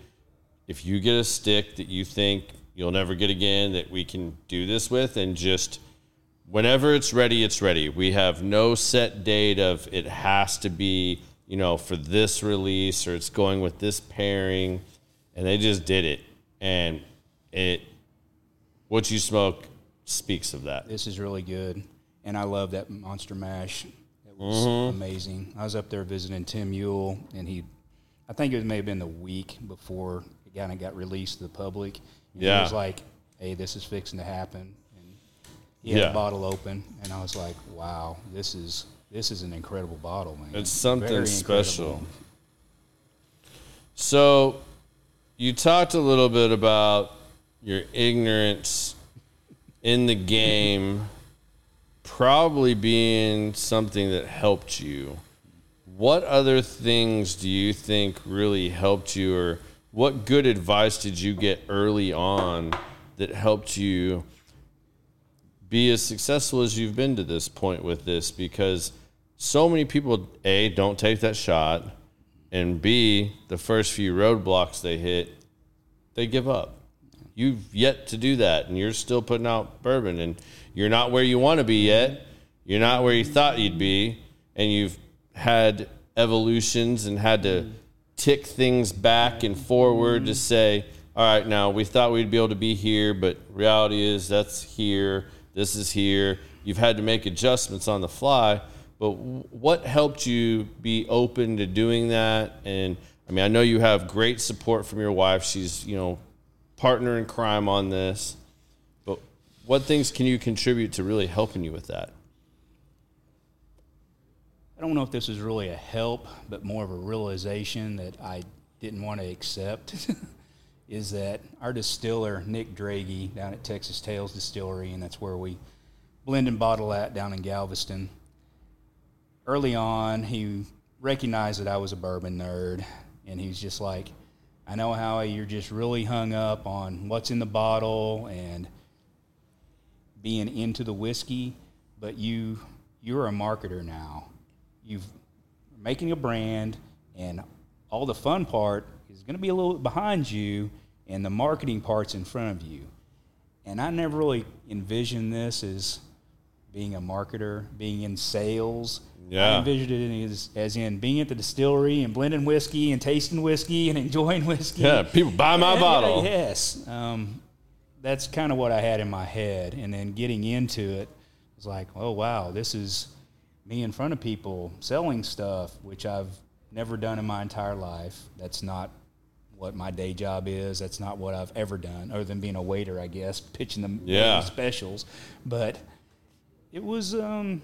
If you get a stick that you think you'll never get again that we can do this with, and just whenever it's ready, it's ready. We have no set date of it has to be, you know, for this release or it's going with this pairing. And they just did it. And it, what you smoke speaks of that. This is really good, and I love that monster mash. It was Mm-hmm. amazing. I was up there visiting Tim Yule, and he, I think it may have been the week before it kind of got released to the public. And Yeah. He was like, "Hey, this is fixing to happen," and he had Yeah. bottle open, and I was like, "Wow, this is this is an incredible bottle, man. It's something Very special. incredible. So, you talked a little bit about your ignorance in the game probably being something that helped you. What other things do you think really helped you, or what good advice did you get early on that helped you be as successful as you've been to this point with this? Because so many people, A, don't take that shot, and B, the first few roadblocks they hit, they give up. You've yet to do that, and you're still putting out bourbon, and you're not where you want to be yet. You're not where you thought you'd be, and you've had evolutions and had to tick things back and forward to say, all right, now we thought we'd be able to be here, but reality is that's here, this is here. You've had to make adjustments on the fly, but what helped you be open to doing that? And I mean, I know you have great support from your wife. She's, you know, partner in crime on this. But what things can you contribute to really helping you with that? I don't know if this was really a help, but more of a realization that I didn't want to accept. is that our distiller Nick Dragey down at Texas Tales Distillery, and that's where we blend and bottle at down in Galveston. Early on, he recognized that I was a bourbon nerd, and he was just like, "I know how you're just really hung up on what's in the bottle and being into the whiskey, but you you're a marketer now. You've making a brand, and all the fun part is going to be a little bit behind you, and the marketing part's in front of you. And I never really envisioned this as being a marketer, being in sales. Yeah. I envisioned it as, as in being at the distillery and blending whiskey and tasting whiskey and enjoying whiskey. Yeah, people buy my Yeah, bottle. Yes. Um, that's kind of what I had in my head. And then getting into it was like, oh, wow, this is me in front of people selling stuff, which I've never done in my entire life. That's not what my day job is. That's not what I've ever done, other than being a waiter, I guess, pitching them Yeah. specials. But it was um,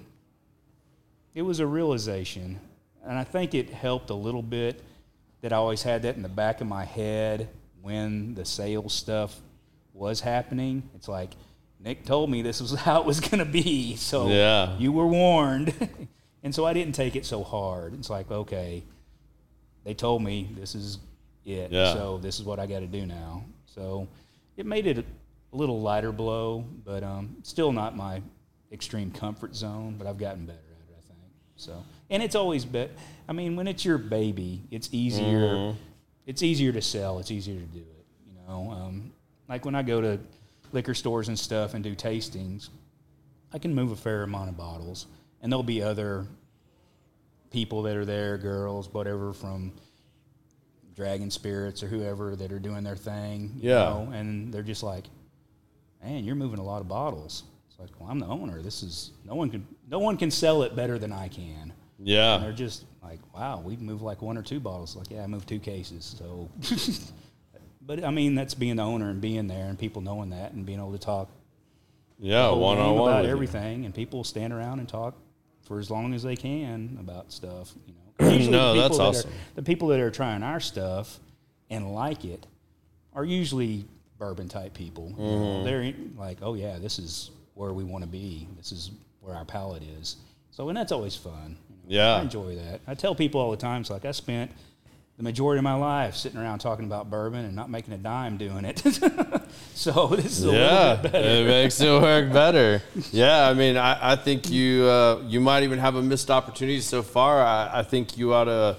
it was a realization, and I think it helped a little bit that I always had that in the back of my head when the sales stuff was happening. It's like Nick told me this was how it was going to be, so Yeah. you were warned, and so I didn't take it so hard. It's like okay, they told me this is it, Yeah. so this is what I got to do now. So it made it a little lighter blow, but um, still not my extreme comfort zone. But I've gotten better at it, I think. So, and it's always bet. I mean, when it's your baby, it's easier. Mm-hmm. It's easier to sell. It's easier to do it. You know, um, like when I go to liquor stores and stuff and do tastings, I can move a fair amount of bottles, and there'll be other people that are there, girls, whatever, from Dragon Spirits or whoever that are doing their thing. you Yeah. know, and they're just like, "Man, you're moving a lot of bottles." It's like, "Well, I'm the owner. This is no one can no one can sell it better than I can." And Yeah. they're just like, "Wow, we move like one or two bottles." Like, yeah, I moved two cases. So, but I mean, that's being the owner and being there and people knowing that and being able to talk Yeah. one on one about everything, and people stand around and talk for as long as they can about stuff. You know, usually No, the that's people that awesome. Are, the people that are trying our stuff and like it are usually bourbon type people. Mm-hmm. They're like, oh yeah, this is where we want to be. This is where our palate is. So, and that's always fun. you know. Yeah. I enjoy that. I tell people all the time, it's like I spent the majority of my life sitting around talking about bourbon and not making a dime doing it. so this is a yeah, little bit better. it makes it work better. Yeah, I mean, I, I think you uh, you might even have a missed opportunity so far. I, I think you ought to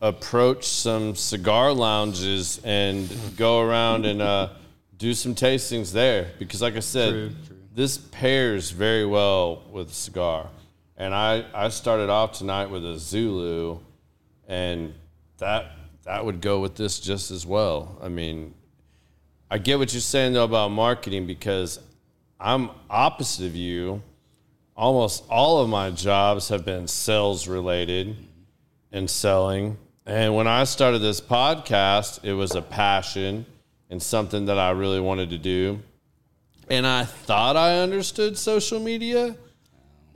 approach some cigar lounges and go around and uh, do some tastings there because, like I said, True, true. this pairs very well with cigar. And I, I started off tonight with a Zulu, and that that would go with this just as well. I mean, I get what you're saying though about marketing because I'm opposite of you. Almost all of my jobs have been sales related and selling. And when I started this podcast, it was a passion and something that I really wanted to do. And I thought I understood social media,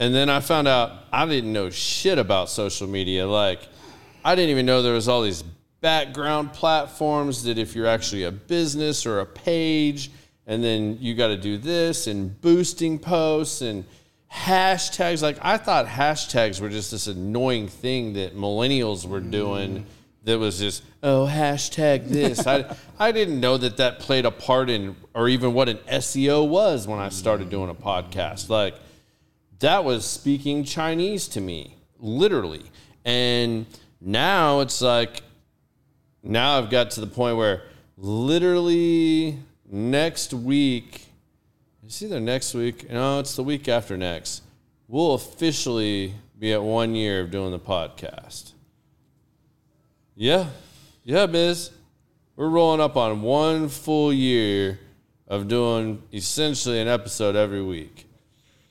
And then I found out I didn't know shit about social media. Like, I didn't even know there was all these background platforms that if you're actually a business or a page, and then you got to do this and boosting posts and hashtags. Like, I thought hashtags were just this annoying thing that millennials were doing that was just, oh, hashtag this. I, I didn't know that that played a part in, or even what an SEO was when I started doing a podcast. Like, that was speaking Chinese to me, literally. And now it's like, now I've got to the point where literally next week, it's either next week, no, it's the week after next, we'll officially be at one year of doing the podcast. Yeah, yeah, Biz. We're rolling up on one full year of doing essentially an episode every week.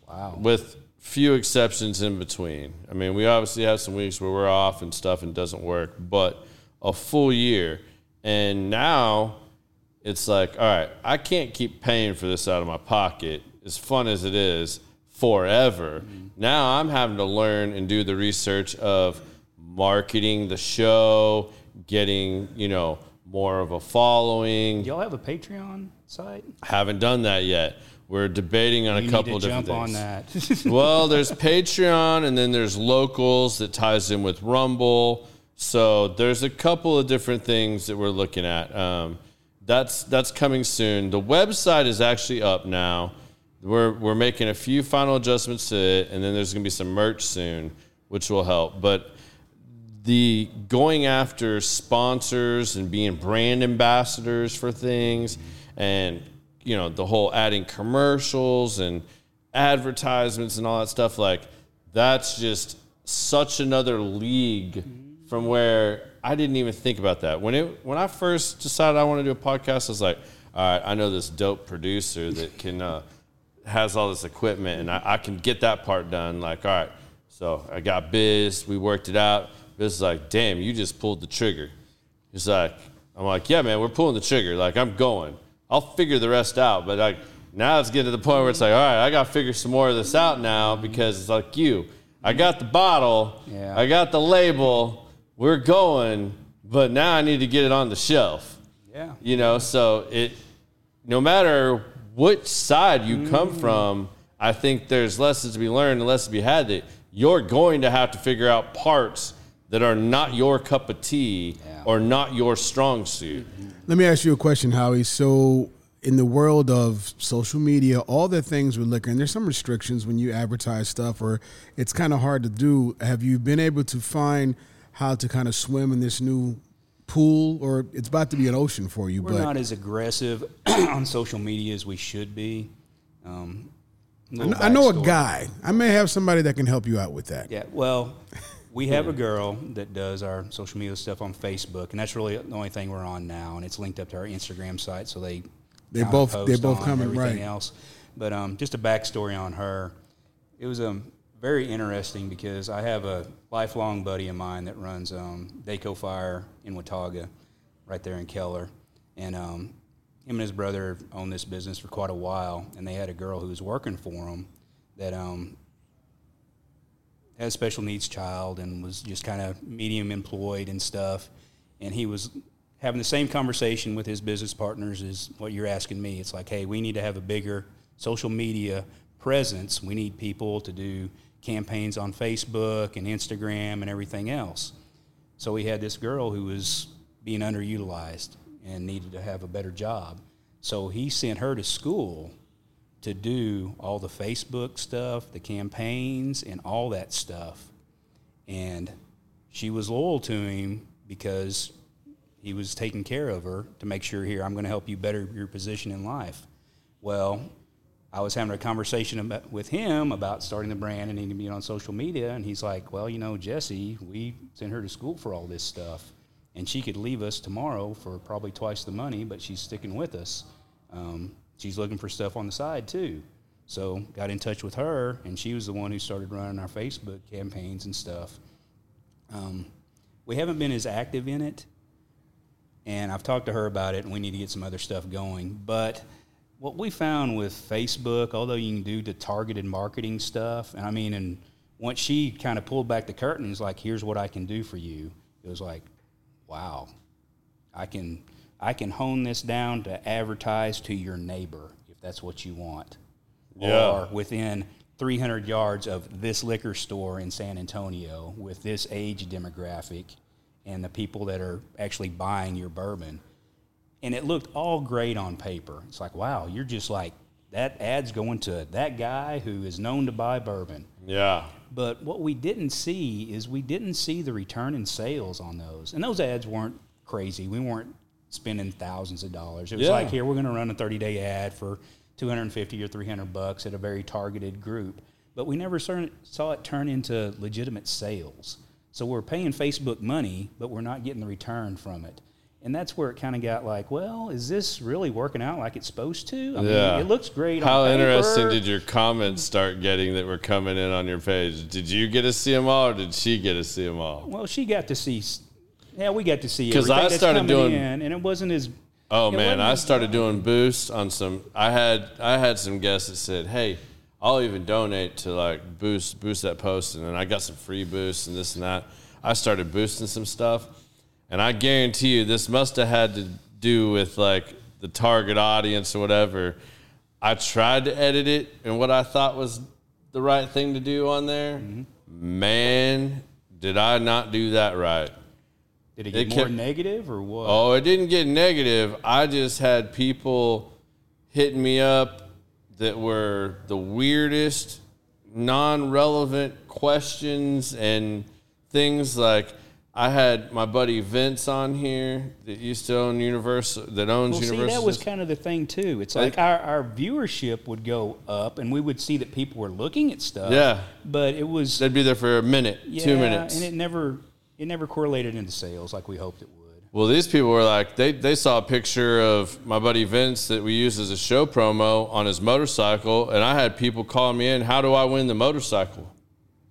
Wow. With few exceptions in between. I mean, we obviously have some weeks where we're off and stuff and doesn't work, but a full year. And now it's like, all right, I can't keep paying for this out of my pocket, as fun as it is, forever. Mm-hmm. Now I'm having to learn and do the research of marketing the show, getting, you know, more of a following. Y'all have a Patreon site? Haven't done that yet. We're debating on You a couple need to different jump things. on that. well, there's Patreon and then there's locals that ties in with Rumble. So there's a couple of different things that we're looking at. Um, that's that's coming soon. The website is actually up now. We're we're making a few final adjustments to it, and then there's going to be some merch soon, which will help. But the going after sponsors and being brand ambassadors for things, and you know the whole adding commercials and advertisements and all that stuff like that's just such another league from where I didn't even think about that. When it when I first decided I want to do a podcast, I was like, all right, I know this dope producer that can uh, has all this equipment, and I, I can get that part done. Like, all right, so I got Biz, we worked it out. Biz is like, damn, you just pulled the trigger. He's like, I'm like, yeah, man, we're pulling the trigger. Like, I'm going. I'll figure the rest out. But like now it's getting to the point where it's like, all right, I got to figure some more of this out now because it's like you. I got the bottle. Yeah. I got the label. We're going, but now I need to get it on the shelf. yeah. You know, so it no matter which side you come mm. from, I think there's lessons to be learned and lessons to be had that you're going to have to figure out parts that are not your cup of tea. Or not your strong suit. Let me ask you a question, Howie. So, in the world of social media, all the things with liquor, and there's some restrictions when you advertise stuff, or it's kind of hard to do. Have you been able to find how to kind of swim in this new pool, or it's about to be an ocean for you? We're but not as aggressive on social media as we should be. Um, I know, I know a guy. I may have somebody that can help you out with that. Yeah, well, we have a girl that does our social media stuff on Facebook, and that's really the only thing we're on now, and it's linked up to our Instagram site, so they They both- they both on come in, everything right. else. But um, just a backstory on her, it was um, very interesting because I have a lifelong buddy of mine that runs um, Daco Fire in Watauga, right there in Keller, and um, him and his brother owned this business for quite a while, and they had a girl who was working for them that um, had a special needs child and was just kind of medium employed and stuff. And he was having the same conversation with his business partners as what you're asking me. It's like, hey, we need to have a bigger social media presence. We need people to do campaigns on Facebook and Instagram and everything else. So we had this girl who was being underutilized and needed to have a better job. So he sent her to school to do all the Facebook stuff, the campaigns, and all that stuff. And she was loyal to him because he was taking care of her to make sure here, I'm going to help you better your position in life. Well, I was having a conversation about, with him about starting the brand and needing to be on social media, and he's like, "Well, you know, Jesse, we sent her to school for all this stuff, and she could leave us tomorrow for probably twice the money, but she's sticking with us. Um, she's looking for stuff on the side too." So got in touch with her, and she was the one who started running our Facebook campaigns and stuff. Um, we haven't been as active in it, and I've talked to her about it, and we need to get some other stuff going. But what we found with Facebook, although you can do the targeted marketing stuff, and I mean, and once she kind of pulled back the curtains, like, here's what I can do for you, it was like, wow, I can I can hone this down to advertise to your neighbor if that's what you want, Yeah. or within 300 yards of this liquor store in San Antonio with this age demographic and the people that are actually buying your bourbon and it looked all great on paper. It's like, wow, you're just like that ad's going to that guy who is known to buy bourbon. Yeah. But what we didn't see is we didn't see the return in sales on those. And those ads weren't crazy. We weren't spending thousands of dollars. It was Yeah. like, here, we're going to run a 30 day ad for 250 or 300 bucks at a very targeted group. But we never saw saw it turn into legitimate sales. So we're paying Facebook money, but we're not getting the return from it. And that's where it kind of got like, well, is this really working out like it's supposed to? I Yeah. mean, it looks great. How interesting did your comments start getting that were coming in on your page? Did you get to see them all, or did she get to see them all? Well, she got to see. Yeah, we got to see 'Cause everything I started doing- in, and it wasn't as. Oh man, I started doing boosts on some. I had I had some guests that said, "Hey, I'll even donate to like boost boost that post," and then I got some free boosts and this and that. I started boosting some stuff, and I guarantee you, this must have had to do with like the target audience or whatever. I tried to edit it and what I thought was the right thing to do on there. Mm-hmm. Man, did I not do that right? Did it get it more kept- negative or what? Oh, it didn't get negative. I just had people hitting me up that were the weirdest, non relevant questions and things like I had my buddy Vince on here that used to own Universal, that owns Well, see, Universal. that was kind of the thing too. It's like our, our viewership would go up, and we would see that people were looking at stuff. Yeah. but it was They'd be there for a minute, yeah, two minutes. and it never it never correlated into sales like we hoped it would. Well, these people were like, they, they saw a picture of my buddy Vince that we used as a show promo on his motorcycle, and I had people calling me in, How do I win the motorcycle?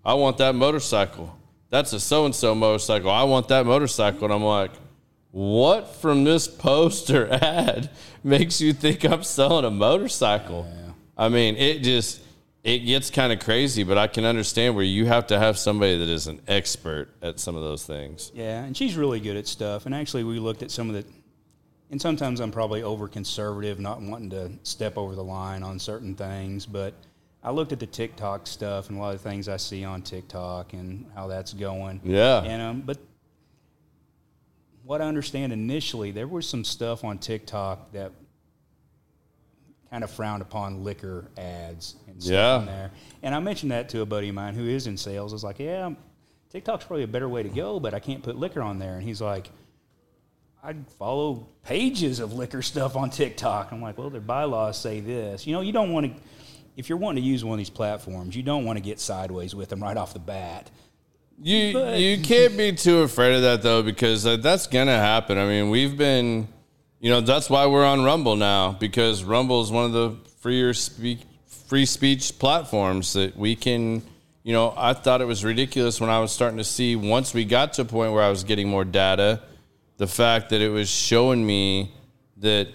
I want that motorcycle. That's a so and so motorcycle. I want that motorcycle. And I'm like, What from this post or ad makes you think I'm selling a motorcycle? I mean, it just. It gets kind of crazy, but I can understand where you have to have somebody that is an expert at some of those things. Yeah, and she's really good at stuff. And actually, we looked at some of the, and sometimes I'm probably over conservative, not wanting to step over the line on certain things. But I looked at the TikTok stuff and a lot of things I see on TikTok and how that's going. Yeah. And um, but what I understand initially, there was some stuff on TikTok that kind of frowned upon liquor ads and stuff Yeah. on there. And I mentioned that to a buddy of mine who is in sales. I was like, yeah, TikTok's probably a better way to go, but I can't put liquor on there. And he's like, I'd follow pages of liquor stuff on TikTok. I'm like, well, their bylaws say this. You know, you don't want to, if you're wanting to use one of these platforms, you don't want to get sideways with them right off the bat. You But- you can't be too afraid of that though, because that's gonna happen. I mean, we've been, you know, that's why we're on Rumble now because Rumble is one of the freer speak free speech platforms that we can. You know, I thought it was ridiculous when I was starting to see once we got to a point where I was getting more data, the fact that it was showing me that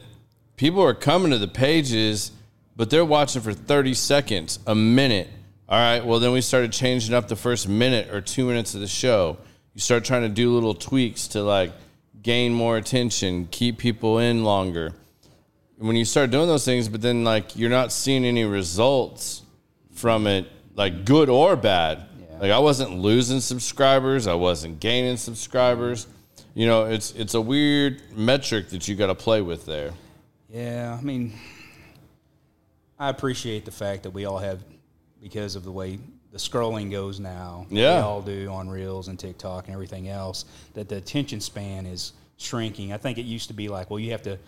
people are coming to the pages, but they're watching for 30 seconds, a minute. All right, well, then we started changing up the first minute or two minutes of the show. You start trying to do little tweaks to like gain more attention, keep people in longer. When you start doing those things, but then like you're not seeing any results from it, like good or bad. Like I wasn't losing subscribers, I wasn't gaining subscribers. You know, it's it's a weird metric that you got to play with there. Yeah, I mean, I appreciate the fact that we all have, because of the way the scrolling goes now, Yeah. we all do on Reels and TikTok and everything else, that the attention span is shrinking. I think it used to be like, well, you have to,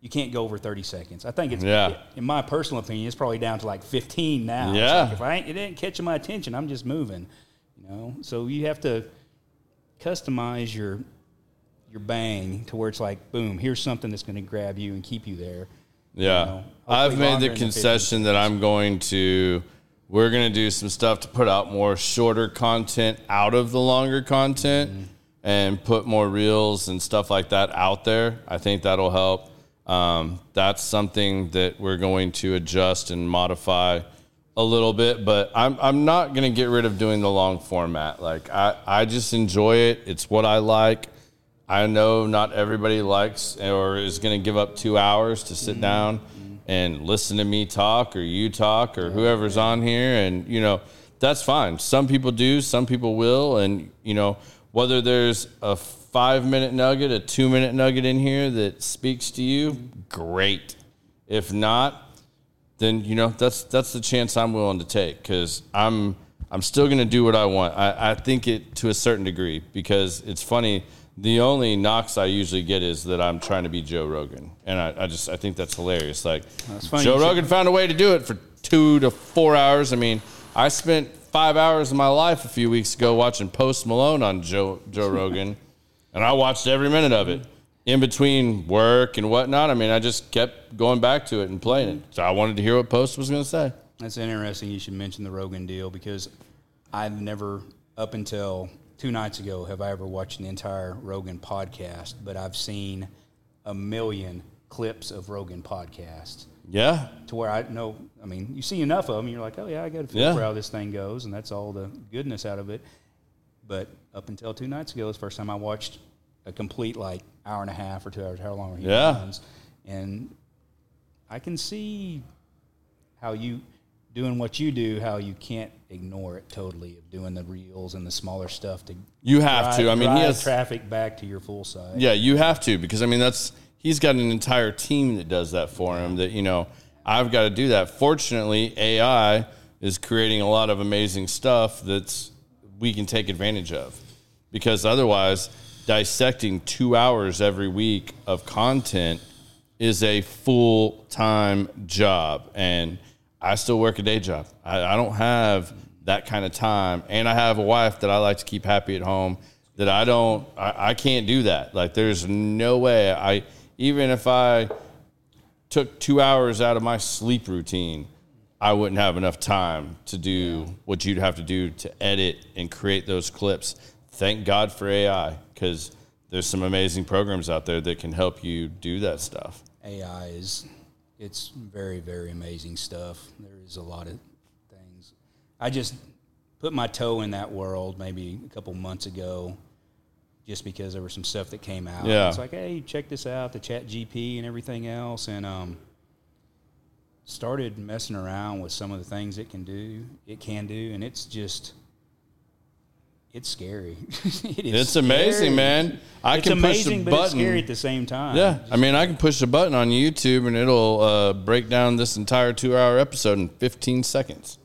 you can't go over 30 seconds. I think it's, Yeah. in my personal opinion, it's probably down to like 15 now. Yeah. like if I ain't, it ain't catching my attention, I'm just moving, you know? So you have to customize your, your bang to where it's like, boom, here's something that's going to grab you and keep you there. Yeah. know, I've made the concession that I'm going to we're going to do some stuff to put out more shorter content out of the longer content Mm-hmm. and put more reels and stuff like that out there. I think that'll help. Um, that's something that we're going to adjust and modify a little bit, but I'm I'm not gonna get rid of doing the long format. Like I, I just enjoy it. It's what I like. I know not everybody likes or is gonna give up two hours to sit down and listen to me talk or you talk or whoever's on here and you know, that's fine. Some people do, some people will, and you know, whether there's a five minute nugget, a two minute nugget in here that speaks to you, great. If not, then you know that's that's the chance I'm willing to take because I'm I'm still going to do what I want. I, I think it to a certain degree because it's funny. The only knocks I usually get is that I'm trying to be Joe Rogan, and I, I just I think that's hilarious. Like funny Joe you should- Rogan found a way to do it for two to four hours. I mean, I spent five hours of my life a few weeks ago watching Post Malone on Joe Joe Rogan, and I watched every minute of it in between work and whatnot. I mean, I just kept going back to it and playing it. So I wanted to hear what Post was going to say. That's interesting. You should mention the Rogan deal because I've never, up until two nights ago, have I ever watched an entire Rogan podcast. But I've seen a million clips of Rogan podcasts Yeah, to where I know. I mean, you see enough of them, you're like, oh yeah, I got to feel Yeah. for how this thing goes, and that's all the goodness out of it. But up until two nights ago, was the first time I watched a complete like hour and a half or two hours, how long he Yeah. runs, and I can see how you doing what you do, how you can't ignore it totally of doing the reels and the smaller stuff to you have drive, to. I mean, he has. traffic back to your full side. Yeah, you have to because I mean that's he's got an entire team that does that for him. That you know I've got to do that. Fortunately, AI is creating a lot of amazing stuff that's we can take advantage of because otherwise dissecting two hours every week of content is a full time job and I still work a day job. I, I don't have that kind of time. And I have a wife that I like to keep happy at home that I don't, I, I can't do that. Like there's no way I, even if I took two hours out of my sleep routine, I wouldn't have enough time to do what you'd have to do to edit and create those clips. Thank God for AI because there's some amazing programs out there that can help you do that stuff. AI is it's very very amazing stuff. There is a lot of things. I just put my toe in that world maybe a couple months ago, just because there was some stuff that came out. Yeah. it's like hey, check this out, the Chat GP and everything else, and um, started messing around with some of the things it can do. It can do, and it's just. It's scary. it is It's amazing, scary. man. I it's can push amazing, a but it's button. scary at the same time. Yeah, I mean, I can push a button on YouTube and it'll uh, break down this entire two-hour episode in 15 seconds.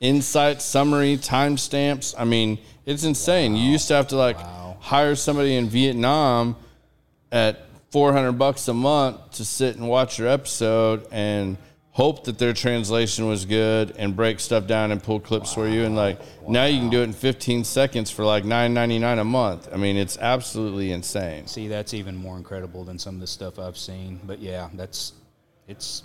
Insight, summary, timestamps. I mean, it's insane. You used to have to like hire somebody in Vietnam at 400 bucks a month to sit and watch your episode and hope that their translation was good and break stuff down and pull clips for you and like now you can do it in 15 seconds for like 9.99 a month. I mean, it's absolutely insane. See, that's even more incredible than some of the stuff I've seen. But yeah, that's it's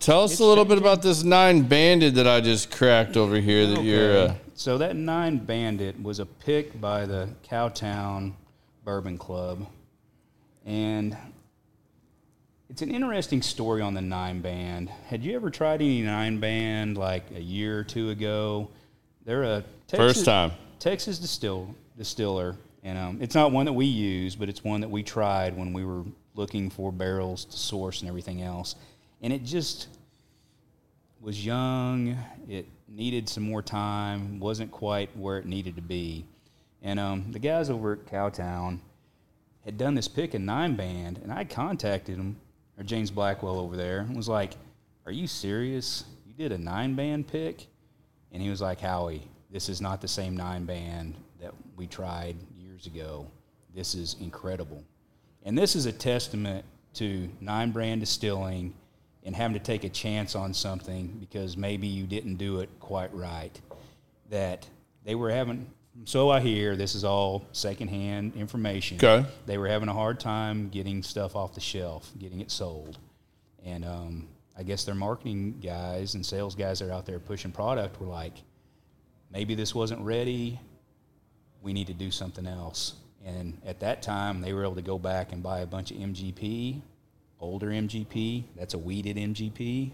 Tell us It's a little bit about this nine banded that I just cracked over here. That you're. Uh, so that nine banded was a pick by the Cowtown Bourbon Club, and it's an interesting story on the nine band. Had you ever tried any nine band like a year or two ago? They're a Texas, First time. Texas distill distiller, and um, it's not one that we use, but it's one that we tried when we were looking for barrels to source and everything else. And it just was young. It needed some more time. wasn't quite where it needed to be. And um, the guys over at Cowtown had done this pick and nine band, and I contacted him, or James Blackwell over there, was like, "Are you serious? You did a nine band pick?" And he was like, "Howie, this is not the same nine band that we tried years ago. This is incredible." And this is a testament to nine banded distilling and having to take a chance on something because maybe you didn't do it quite right. That they were having, so I hear, this is all secondhand information. Okay. They were having a hard time getting stuff off the shelf, getting it sold. And um, I guess their marketing guys and sales guys that are out there pushing product were like, maybe this wasn't ready. We need to do something else. And at that time, they were able to go back and buy a bunch of MGP older MGP. That's a wheated MGP,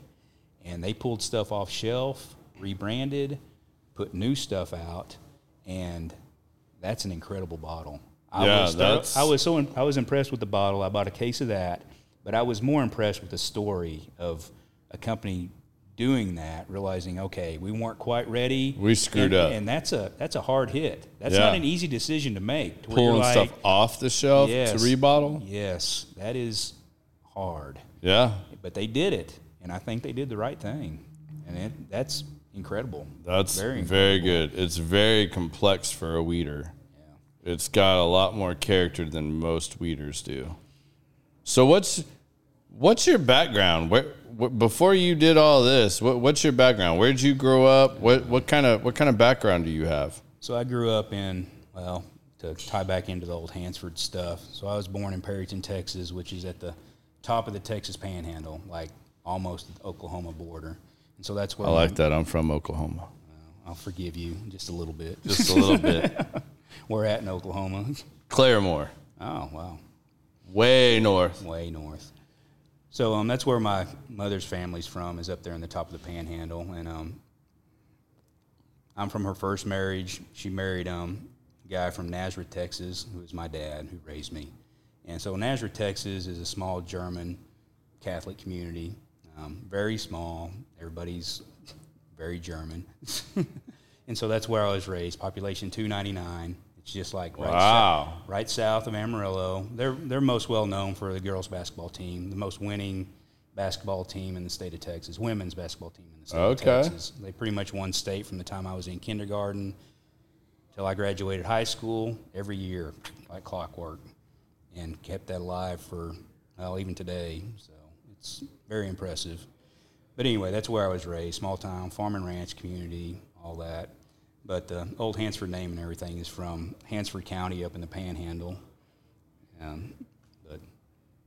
and they pulled stuff off shelf, rebranded, put new stuff out, and that's an incredible bottle. I Yeah, was that's- I was so I was impressed with the bottle. I bought a case of that, but I was more impressed with the story of a company doing that, realizing okay, we weren't quite ready. We screwed and, up. and that's a that's a hard hit. That's Yeah. not an easy decision to make. to Pulling like, stuff off the shelf Yes. to rebottle. Yes, that is hard, Yeah, but they did it, and I think they did the right thing, and it, that's incredible. that's Very very, incredible. good. It's very complex for a wheater. Yeah. It's got a lot more character than most wheaters do. So what's what's your background? Where, wh- before you did all this, what, what's your background? Where did you grow up? What what kind of what kind of background do you have? So I grew up in well to tie back into the old Hansford stuff. So I was born in Perryton, Texas, which is at the top of the Texas Panhandle, like almost the Oklahoma border. And so that's where I like that. I'm from Oklahoma. I'll forgive you just a little bit. Just a little bit. We're at in Oklahoma. Claremore, Oh wow. way north. way north. So um, that's where my mother's family's from, is up there in the top of the Panhandle, and um, I'm from her first marriage. She married um, a guy from Nazareth, Texas, who was my dad, who raised me. And so Nazareth, Texas, is a small German Catholic community, um, very small. Everybody's very German, and so that's where I was raised. Population 299. It's just like right Wow. south, right south of Amarillo. They're they're most well known for the girls basketball team, the most winning basketball team in the state of Texas, women's basketball team in the state Okay. of Texas. They pretty much won state from the time I was in kindergarten till I graduated high school every year, like clockwork, and kept that alive for well even today. So it's very impressive. But anyway, that's where I was raised, small town, farm and ranch community, all that. But the old Hansford name and everything is from Hansford County up in the Panhandle. Um, but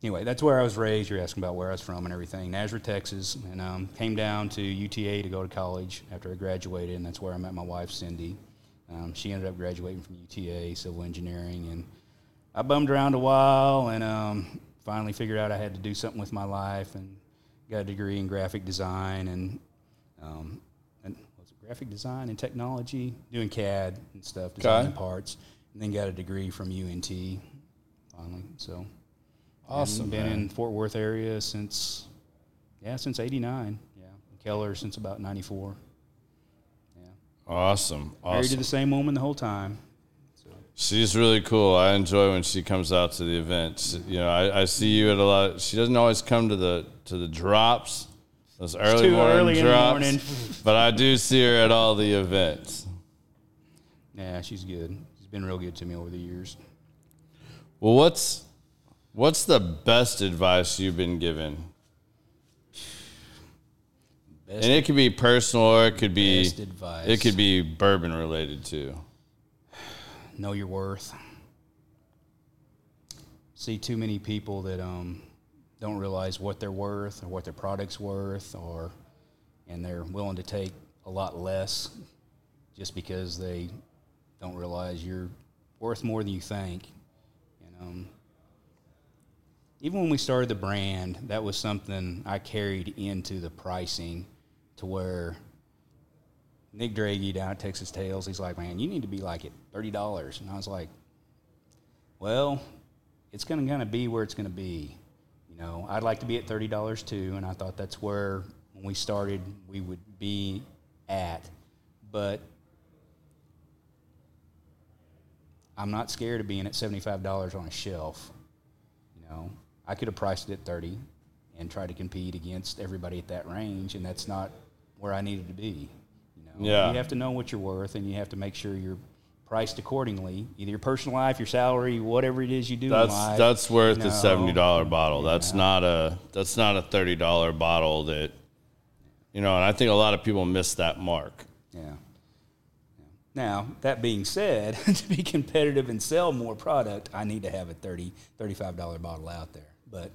anyway, that's where I was raised. You're asking about where I was from and everything. Nazareth, Texas, and um, came down to UTA to go to college after I graduated, and that's where I met my wife, Cindy. Um, she ended up graduating from UTA, civil engineering, and I bummed around a while, and um, finally figured out I had to do something with my life, and got a degree in graphic design and um, and was it graphic design and technology, doing CAD and stuff, designing Okay. parts, and then got a degree from UNT finally. So Awesome, been man. in Fort Worth area since yeah since '89. Yeah, Keller since about '94. Yeah, Awesome. married to the same woman the whole time. She's really cool. I enjoy when she comes out to the events. You know, I, I see you at a lot. She doesn't always come to the to the drops, those early morning early in the drops. morning. but I do see her at all the events. Yeah, she's good. She's been real good to me over the years. Well, what's what's the best advice you've been given? Best, And it could be personal, or it could be advice. it could be bourbon related too. Know your worth. See too many people that um, don't realize what they're worth or what their product's worth, or and they're willing to take a lot less just because they don't realize you're worth more than you think. And um, even when we started the brand, that was something I carried into the pricing to where Nick Draghi down at Texas Tales, he's like, man, you need to be like at thirty dollars, and I was like, well, it's gonna gonna be where it's gonna be. You know, I'd like to be at thirty dollars too, and I thought that's where when we started we would be at, but I'm not scared of being at seventy five dollars on a shelf. You know, I could have priced it at thirty and tried to compete against everybody at that range, and that's not where I needed to be. You know, Yeah. you have to know what you're worth, and you have to make sure you're priced accordingly. Either your personal life, your salary, whatever it is you do. That's life, that's worth you a seventy dollar bottle. That's not a that's not a thirty dollar bottle that you know. And I think a lot of people miss that mark. Yeah. Yeah. Now, that being said, to be competitive and sell more product, I need to have a 30 $35 bottle out there. But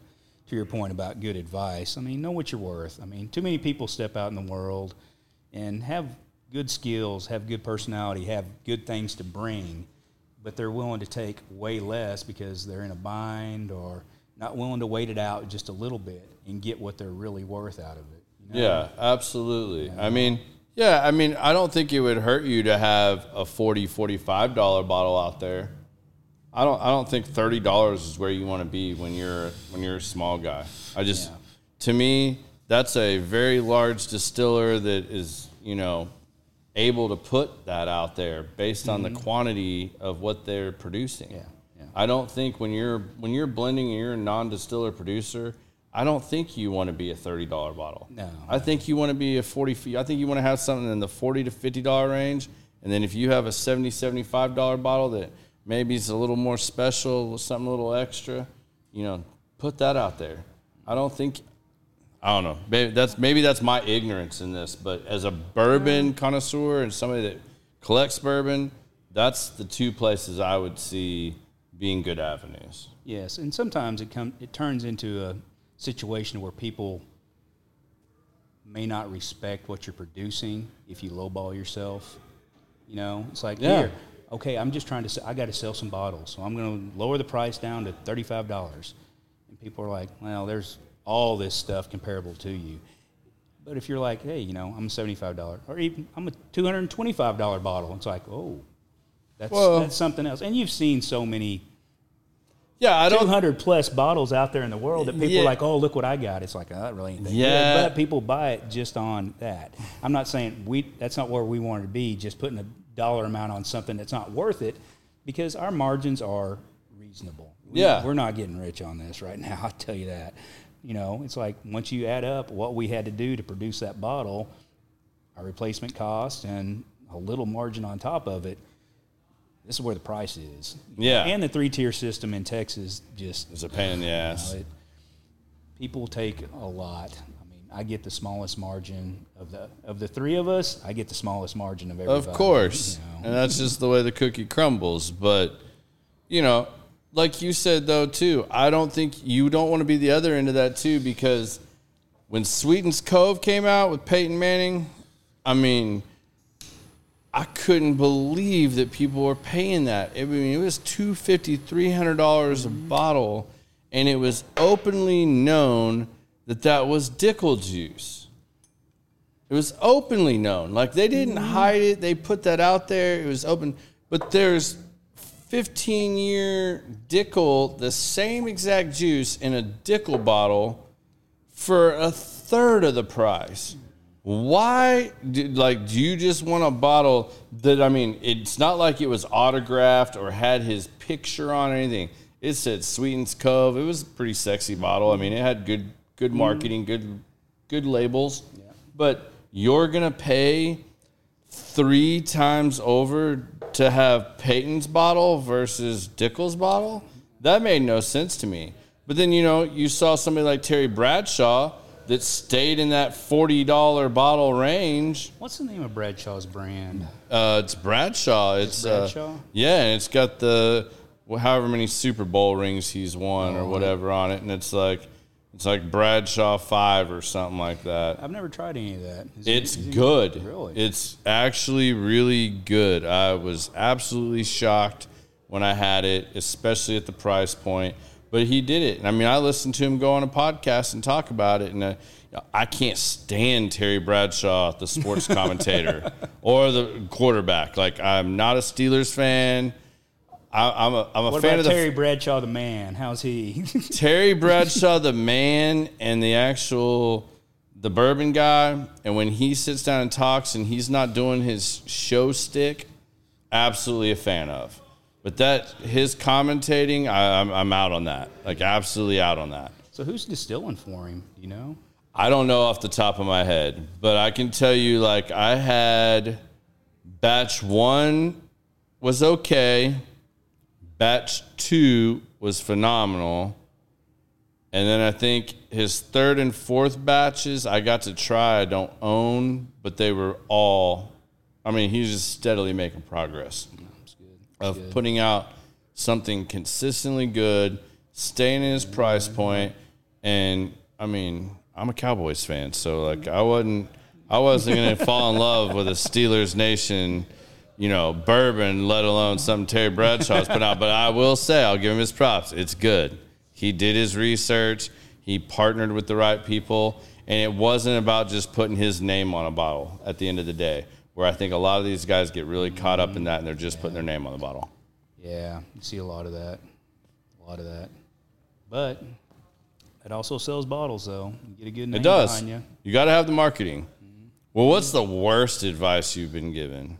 to your point about good advice, I mean, know what you're worth. I mean, too many people step out in the world and have good skills, have good personality, have good things to bring, but they're willing to take way less because they're in a bind or not willing to wait it out just a little bit and get what they're really worth out of it. you know? Yeah, absolutely. I mean, yeah, I mean, I don't think it would hurt you to have a 40 45 dollar bottle out there. I don't I don't think $30 is where you want to be when you're when you're a small guy. I just Yeah. to me, that's a very large distiller that is, you know, able to put that out there based on the quantity of what they're producing. Mm-hmm. Yeah, yeah. I don't think when you're when you're blending and you're a non-distiller producer, I don't think you want to be a thirty dollar bottle. No. I think you want to be a forty. I think you want to have something in the forty to fifty dollar range, and then if you have a 70 75 dollar bottle that maybe is a little more special, something a little extra, you know, put that out there. I don't think. I don't know. Maybe that's maybe that's my ignorance in this, but as a bourbon mm. connoisseur and somebody that collects bourbon, that's the two places I would see being good avenues. Yes, and sometimes it come it turns into a situation where people may not respect what you're producing if you lowball yourself. You know, it's like Yeah. here, okay, I'm just trying to. Sell, I got to sell some bottles, so I'm going to lower the price down to thirty five dollars, and people are like, well, there's all this stuff comparable to you. But if you're like, hey, you know, I'm a seventy five dollar, or even I'm a two hundred and twenty five dollar bottle, it's like, oh, that's Well- that's something else. And you've seen so many Yeah, I don't 200 plus bottles out there in the world that people Yeah. are like, oh, look what I got. It's like, oh, that really ain't that Yeah. good. But people buy it just on that. I'm not saying we, that's not where we want to be, just putting a dollar amount on something that's not worth it because our margins are reasonable. We- Yeah. We're not getting rich on this right now. I'll tell you that. You know, it's like once you add up what we had to do to produce that bottle, our replacement cost, and a little margin on top of it, this is where the price is. Yeah. And the three tier system in Texas just It's a pain in the ass. know, it, people take a lot. I mean, I get the smallest margin of the of the three of us. I get the smallest margin of everybody. Of course. you know. And that's just the way the cookie crumbles. But, you know, like you said, though, too, I don't think you don't want to be the other end of that, too, because when Sweetens Cove came out with Peyton Manning, I mean, I couldn't believe that people were paying that. I mean, it was $250, $300 a bottle, and it was openly known that that was Dickel juice. It was openly known. Like they didn't mm. hide it. They put that out there. It was open. But there's 15 year Dickel, the same exact juice in a Dickel bottle for a third of the price. Why? Do, like, do you just want a bottle that, I mean, it's not like it was autographed or had his picture on or anything. It said Sweetens Cove. It was a pretty sexy bottle. I mean, it had good, good mm-hmm. marketing, good, good labels. But you're gonna pay three times over to have Peyton's bottle versus Dickel's bottle? That made no sense to me. But then you know you saw somebody like Terry Bradshaw that stayed in that forty dollar bottle range. What's the name of Bradshaw's brand? Uh, it's Bradshaw. It's uh, Bradshaw? yeah, and it's got the however many Super Bowl rings he's won or whatever on it, and it's like it's like Bradshaw five or something like that. I've never tried any of that. Is It's it- good. Really? It's actually really good. I was absolutely shocked when I had it, especially at the price point. But he did it. And I mean, I listened to him go on a podcast and talk about it. And uh, I can't stand Terry Bradshaw, the sports commentator, or the quarterback. Like, I'm not a Steelers fan. I, I'm a, I'm a what fan of the Terry Bradshaw, the man? How's he? Terry Bradshaw, the man, and the actual the bourbon guy, and when he sits down and talks, and he's not doing his show stick, absolutely a fan of. But that his commentating, I, I'm I'm out on that. Like absolutely out on that. so who's distilling for him? You know? I don't know off the top of my head, but I can tell you, like I had batch one was okay, batch two was phenomenal, and then I think his third and fourth batches I got to try. I don't own, but they were all. I mean, he's just steadily making progress That's good. of putting out something consistently good, staying in his price point, and I mean, I'm a Cowboys fan, so like I wasn't, I wasn't gonna fall in love with a Steelers Nation, you know, bourbon, let alone something Terry Bradshaw's put out. But I will say, I'll give him his props. It's good. He did his research. He partnered with the right people, and it wasn't about just putting his name on a bottle. At the end of the day, where I think a lot of these guys get really caught up in that, and they're just putting their name on the bottle. Yeah, you see a lot of that. A lot of that. But it also sells bottles, though. You get a good name It does. behind you. You got to have the marketing. Well, what's the worst advice you've been given?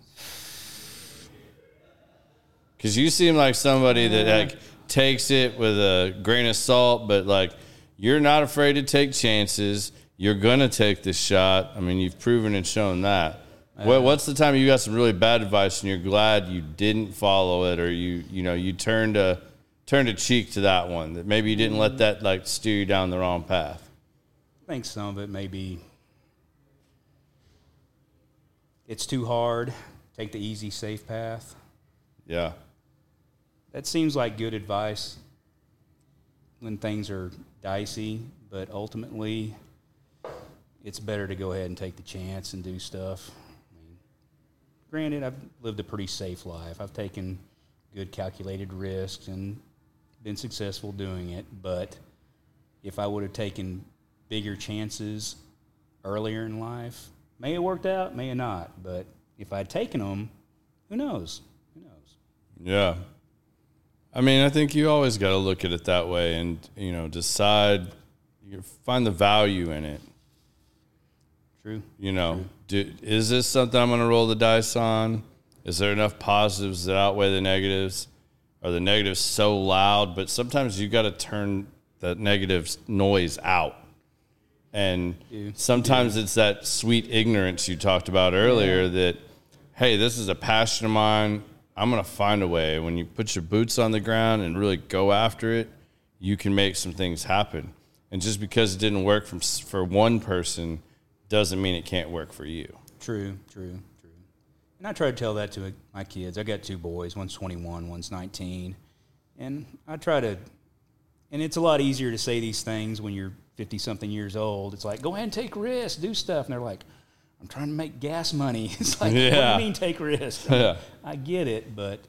Because you seem like somebody that like takes it with a grain of salt, but like you're not afraid to take chances. You're gonna take the shot. I mean, you've proven and shown that. What, what's the time you got some really bad advice and you're glad you didn't follow it, or you you know you turned a turned a cheek to that one that maybe you didn't let mm. that like steer you down the wrong path. I think some of it may be it's too hard. Take the easy, safe path. Yeah. That seems like good advice when things are dicey, but ultimately, it's better to go ahead and take the chance and do stuff. I mean, granted, I've lived a pretty safe life. I've taken good calculated risks and been successful doing it, but if I would have taken bigger chances earlier in life, may have worked out, may have not, but if I'd taken them, who knows? Who knows? Yeah. I mean, I think you always got to look at it that way and, you know, decide, you find the value in it. True. You know, do, is this something I'm going to roll the dice on? Is there enough positives that outweigh the negatives? Are the negatives so loud? But sometimes you got to turn that negative noise out. And do. sometimes it's that sweet ignorance you talked about earlier that, hey, this is a passion of mine. I'm going to find a way. When you put your boots on the ground and really go after it, you can make some things happen. And just because it didn't work from, for one person doesn't mean it can't work for you. True, true, true. And I try to tell that to my kids. I got two boys. One's 21, one's 19. And I try to, and it's a lot easier to say these things when you're 50 something years old. It's like, go ahead and take risks, do stuff. And they're like, I'm trying to make gas money. It's like, what do you mean take risks? Yeah. I get it, but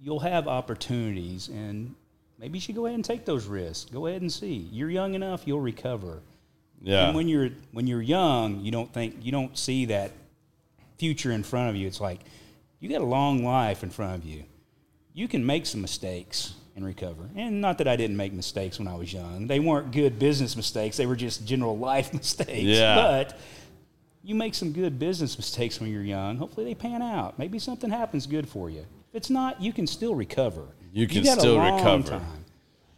you'll have opportunities and maybe you should go ahead and take those risks. Go ahead and see. You're young enough, you'll recover. Yeah. And when you're when you're young, you don't think you don't see that future in front of you. It's like you got a long life in front of you. You can make some mistakes and recover. And not that I didn't make mistakes when I was young. They weren't good business mistakes. They were just general life mistakes. Yeah. But you make some good business mistakes when you're young. Hopefully they pan out. Maybe something happens good for you. If it's not, you can still recover. You can still recover. Time.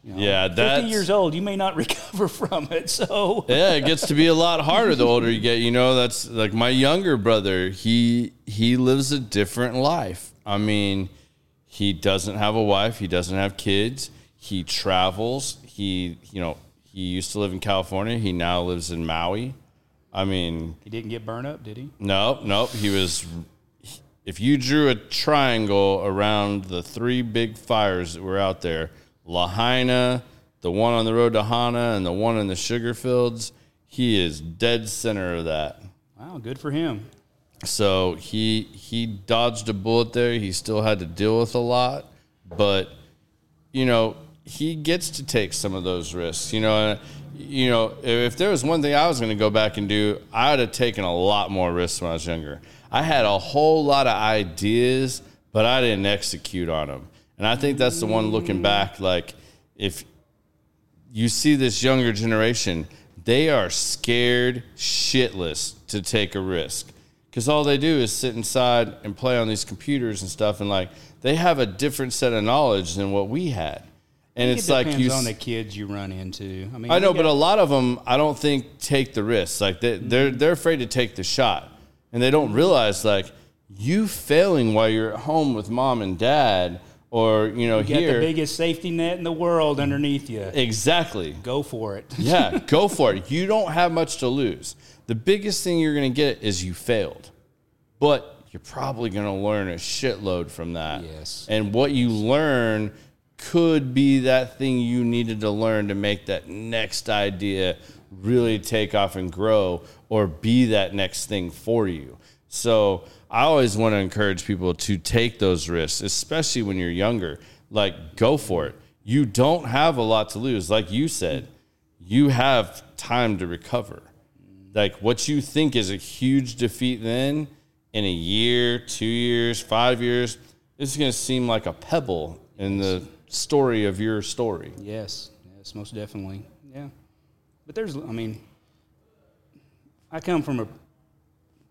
You know, Yeah, 50 years old, you may not recover from it. So yeah, it gets to be a lot harder the older you get. You know, that's like my younger brother. He he lives a different life. I mean, he doesn't have a wife. He doesn't have kids. He travels. He you know he used to live in California. He now lives in Maui. I mean, he didn't get burned up, did he? no, nope. He was. If you drew a triangle around the three big fires that were out there, Lahaina, the one on the road to Hana, and the one in the sugar fields, he is dead center of that. Wow, good for him. So he he dodged a bullet there. He still had to deal with a lot, but you know he gets to take some of those risks. You know, you know if there was one thing I was going to go back and do, I'd have taken a lot more risks when I was younger. I had a whole lot of ideas, but I didn't execute on them. And I think that's the one looking back. Like if you see this younger generation, they are scared shitless to take a risk because all they do is sit inside and play on these computers and stuff, and like they have a different set of knowledge than what we had. And it it's like you. on the kids you run into. I mean, I know, we but a lot of them, I don't think take the risks. Like they, mm-hmm. they're they're afraid to take the shot, and they don't realize like you failing while you're at home with mom and dad, or you know you got here the biggest safety net in the world underneath you. exactly. Go for it. Yeah, go for it. You don't have much to lose. The biggest thing you're going to get is you failed, but you're probably going to learn a shitload from that. Yes. And what you learn could be that thing you needed to learn to make that next idea really take off and grow or be that next thing for you. So I always want to encourage people to take those risks, especially when you're younger. Like, go for it. you don't have a lot to lose. Like you said, you have time to recover. Like what you think is a huge defeat then in a year, two years, five years, it's going to seem like a pebble in the story of your story. Yes, yes, most definitely. Yeah. But there's, I mean, I come from a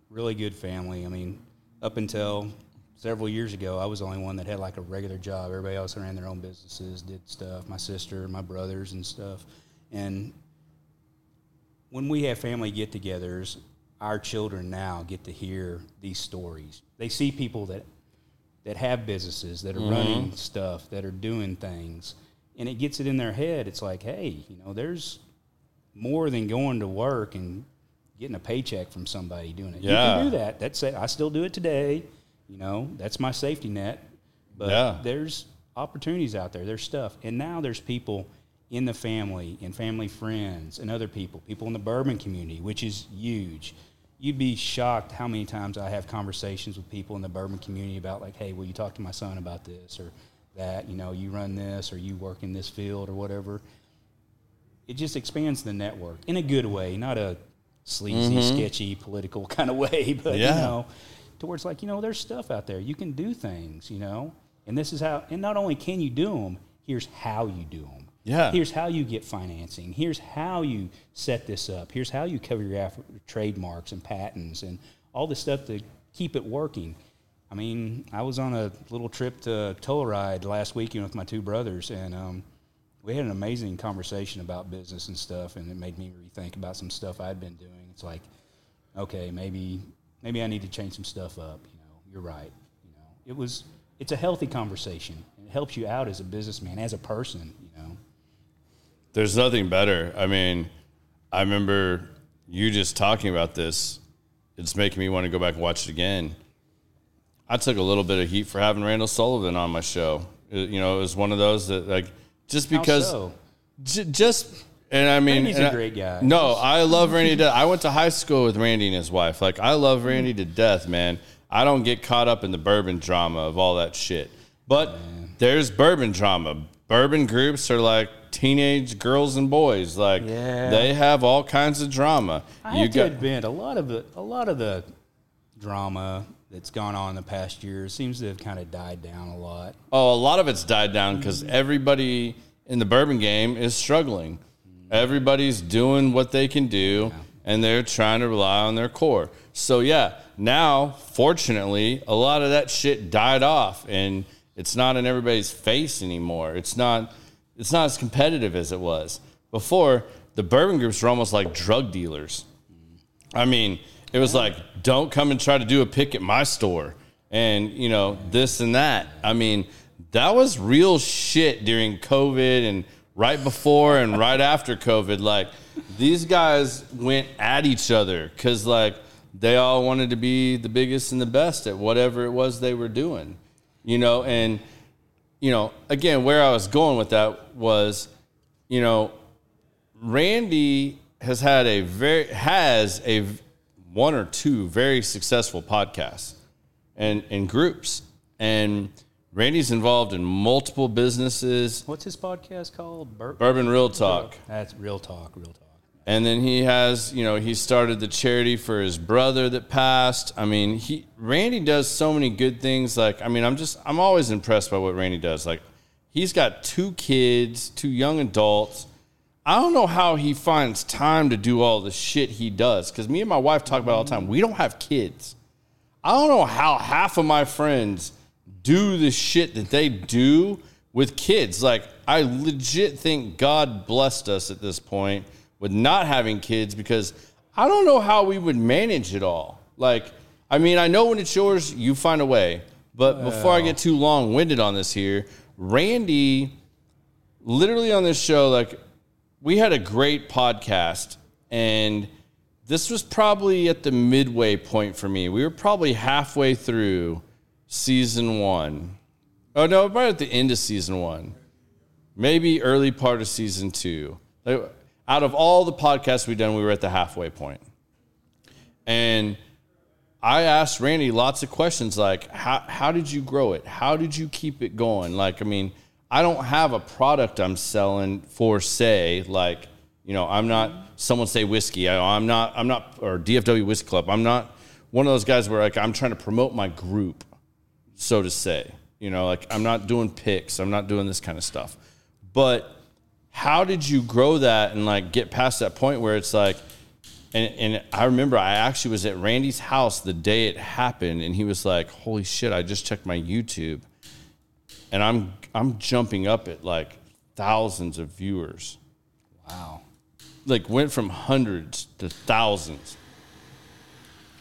really good family. I mean, up until several years ago, I was the only one that had like a regular job. Everybody else ran their own businesses, did stuff. My sister, my brothers, and stuff. And when we have family get-togethers, our children now get to hear these stories. They see people that that have businesses, that are Mm-hmm. running stuff, that are doing things, and it gets it in their head. It's like, hey, you know, there's more than going to work and getting a paycheck from somebody doing it. You can do that. That's it. I still do it today. You know, that's my safety net. But Yeah. there's opportunities out there. There's stuff. And now there's people in the family and family friends and other people, people in the bourbon community, which is huge. You'd be shocked how many times I have conversations with people in the bourbon community about like, hey, will you talk to my son about this or that? You know, you run this or you work in this field or whatever. It just expands the network in a good way, not a sleazy, mm-hmm. sketchy, political kind of way, but Yeah. you know, towards like you know, there's stuff out there. You can do things, you know, and this is how. And not only can you do them, here's how you do them. Yeah. Here's how you get financing. Here's how you set this up. Here's how you cover your Af- trademarks and patents and all this stuff to keep it working. I mean, I was on a little trip to Telluride last weekend with my two brothers, and um, we had an amazing conversation about business and stuff, and it made me rethink about some stuff I'd been doing. It's like, okay, maybe maybe I need to change some stuff up. You know, you're right. You know, it was it's a healthy conversation, it helps you out as a businessman, as a person. There's nothing better. I mean, I remember you just talking about this. It's making me want to go back and watch it again. I took a little bit of heat for having Randall Sullivan on my show. It- you know, it was one of those that like just because so? j- just and I mean, and a I- great guy. No, I love Randy. To, I went to high school with Randy and his wife. Like I love Randy to death, man. I don't get caught up in the bourbon drama of all that shit. But there's bourbon drama. Bourbon groups are like teenage girls and boys. Like Yeah. they have all kinds of drama. I have to admit, a lot of the a lot of the drama that's gone on in the past year seems to have kind of died down a lot. Oh, a lot of it's died down because mm-hmm. everybody in the bourbon game is struggling. Mm-hmm. Everybody's doing what they can do, and they're trying to rely on their core. So yeah, now fortunately, a lot of that shit died off, and it's not in everybody's face anymore. It's not. It's not as competitive as it was before. The bourbon groups were almost like drug dealers. I mean, it was like, don't come and try to do a pick at my store and, you know, this and that. I mean, that was real shit during COVID and right before and right after COVID. Like, these guys went at each other because, like, they all wanted to be the biggest and the best at whatever it was they were doing, you know, and, you know, again, where I was going with that was, you know, Randy has had a very has a one or two very successful podcasts and and groups and Randy's involved in multiple businesses What's his podcast called? Bur- bourbon real talk That's real talk, real talk. And then he has you know he started the charity for his brother that passed. I mean he randy does so many good things. Like i mean i'm just i'm always impressed by what randy does. Like he's got two kids two young adults. I don't know how he finds time to do all the shit he does because me and my wife talk about all the time. We don't have kids. I don't know how half of my friends do the shit that they do with kids. Like, I legit think God blessed us at this point with not having kids because I don't know how we would manage it all. Like, I mean, I know when it's yours, you find a way. But before I get too long winded on this here, Randy, literally on this show, like, we had a great podcast and this was probably at the midway point for me. We were probably halfway through season one. Oh no, right at the end of season one, maybe early part of season two. Like, out of all the podcasts we've done, we were at the halfway point. And I asked Randy lots of questions like, how, how did you grow it? How did you keep it going? Like, I mean, I don't have a product I'm selling for say like you know I'm not someone say whiskey. I, I'm not I'm not or DFW Whiskey Club. I'm not one of those guys where like I'm trying to promote my group, so to say. You know, like I'm not doing picks. I'm not doing this kind of stuff. But how did you grow that and like get past that point where it's like and, and I remember I actually was at Randy's house the day it happened, and he was like, "Holy shit! I just checked my YouTube, and I'm I'm jumping up at like thousands of viewers. Wow. Like went from hundreds to thousands.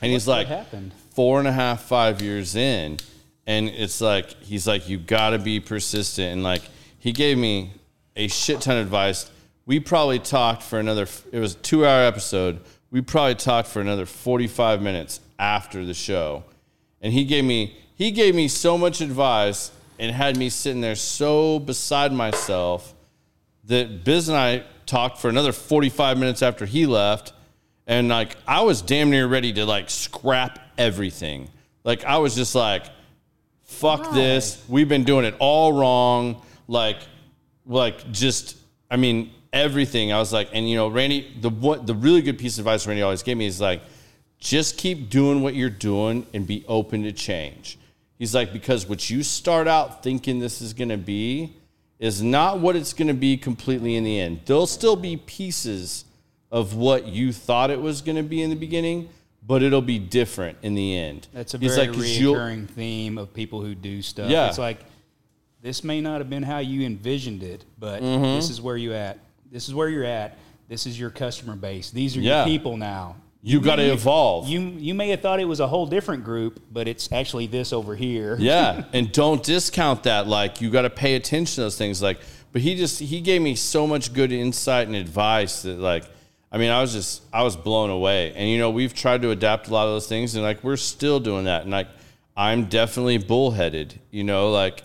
And he's like happened? four and a half, five years in, and it's like he's like, you got to be persistent, and like he gave me a shit ton of advice. We probably talked for another. It was a two hour episode. We probably talked for another forty five minutes after the show, and he gave me he gave me so much advice and had me sitting there so beside myself that Biz and I talked for another 45 minutes after he left. And like, I was damn near ready to like scrap everything. Like, I was just like, fuck this. We've been doing it all wrong. Like, like just, I mean, everything. I was like, and you know, Randy, the what the really good piece of advice Randy always gave me is like, just keep doing what you're doing and be open to change. He's like, because what you start out thinking this is going to be is not what it's going to be completely in the end. There'll still be pieces of what you thought it was going to be in the beginning, but it'll be different in the end. That's a He's very like, reoccurring theme of people who do stuff. Yeah. It's like this may not have been how you envisioned it, but Mm-hmm. this is where you at. This is where you're at. This is your customer base. These are Yeah. your people now. You got to evolve. You you may have thought it was a whole different group, but it's actually this over here. Yeah, and don't discount that. Like you got to pay attention to those things. Like, but he just he gave me so much good insight and advice that like, I mean, I was just I was blown away. And you know, we've tried to adapt a lot of those things, and like we're still doing that. And like, I'm definitely bullheaded. You know, like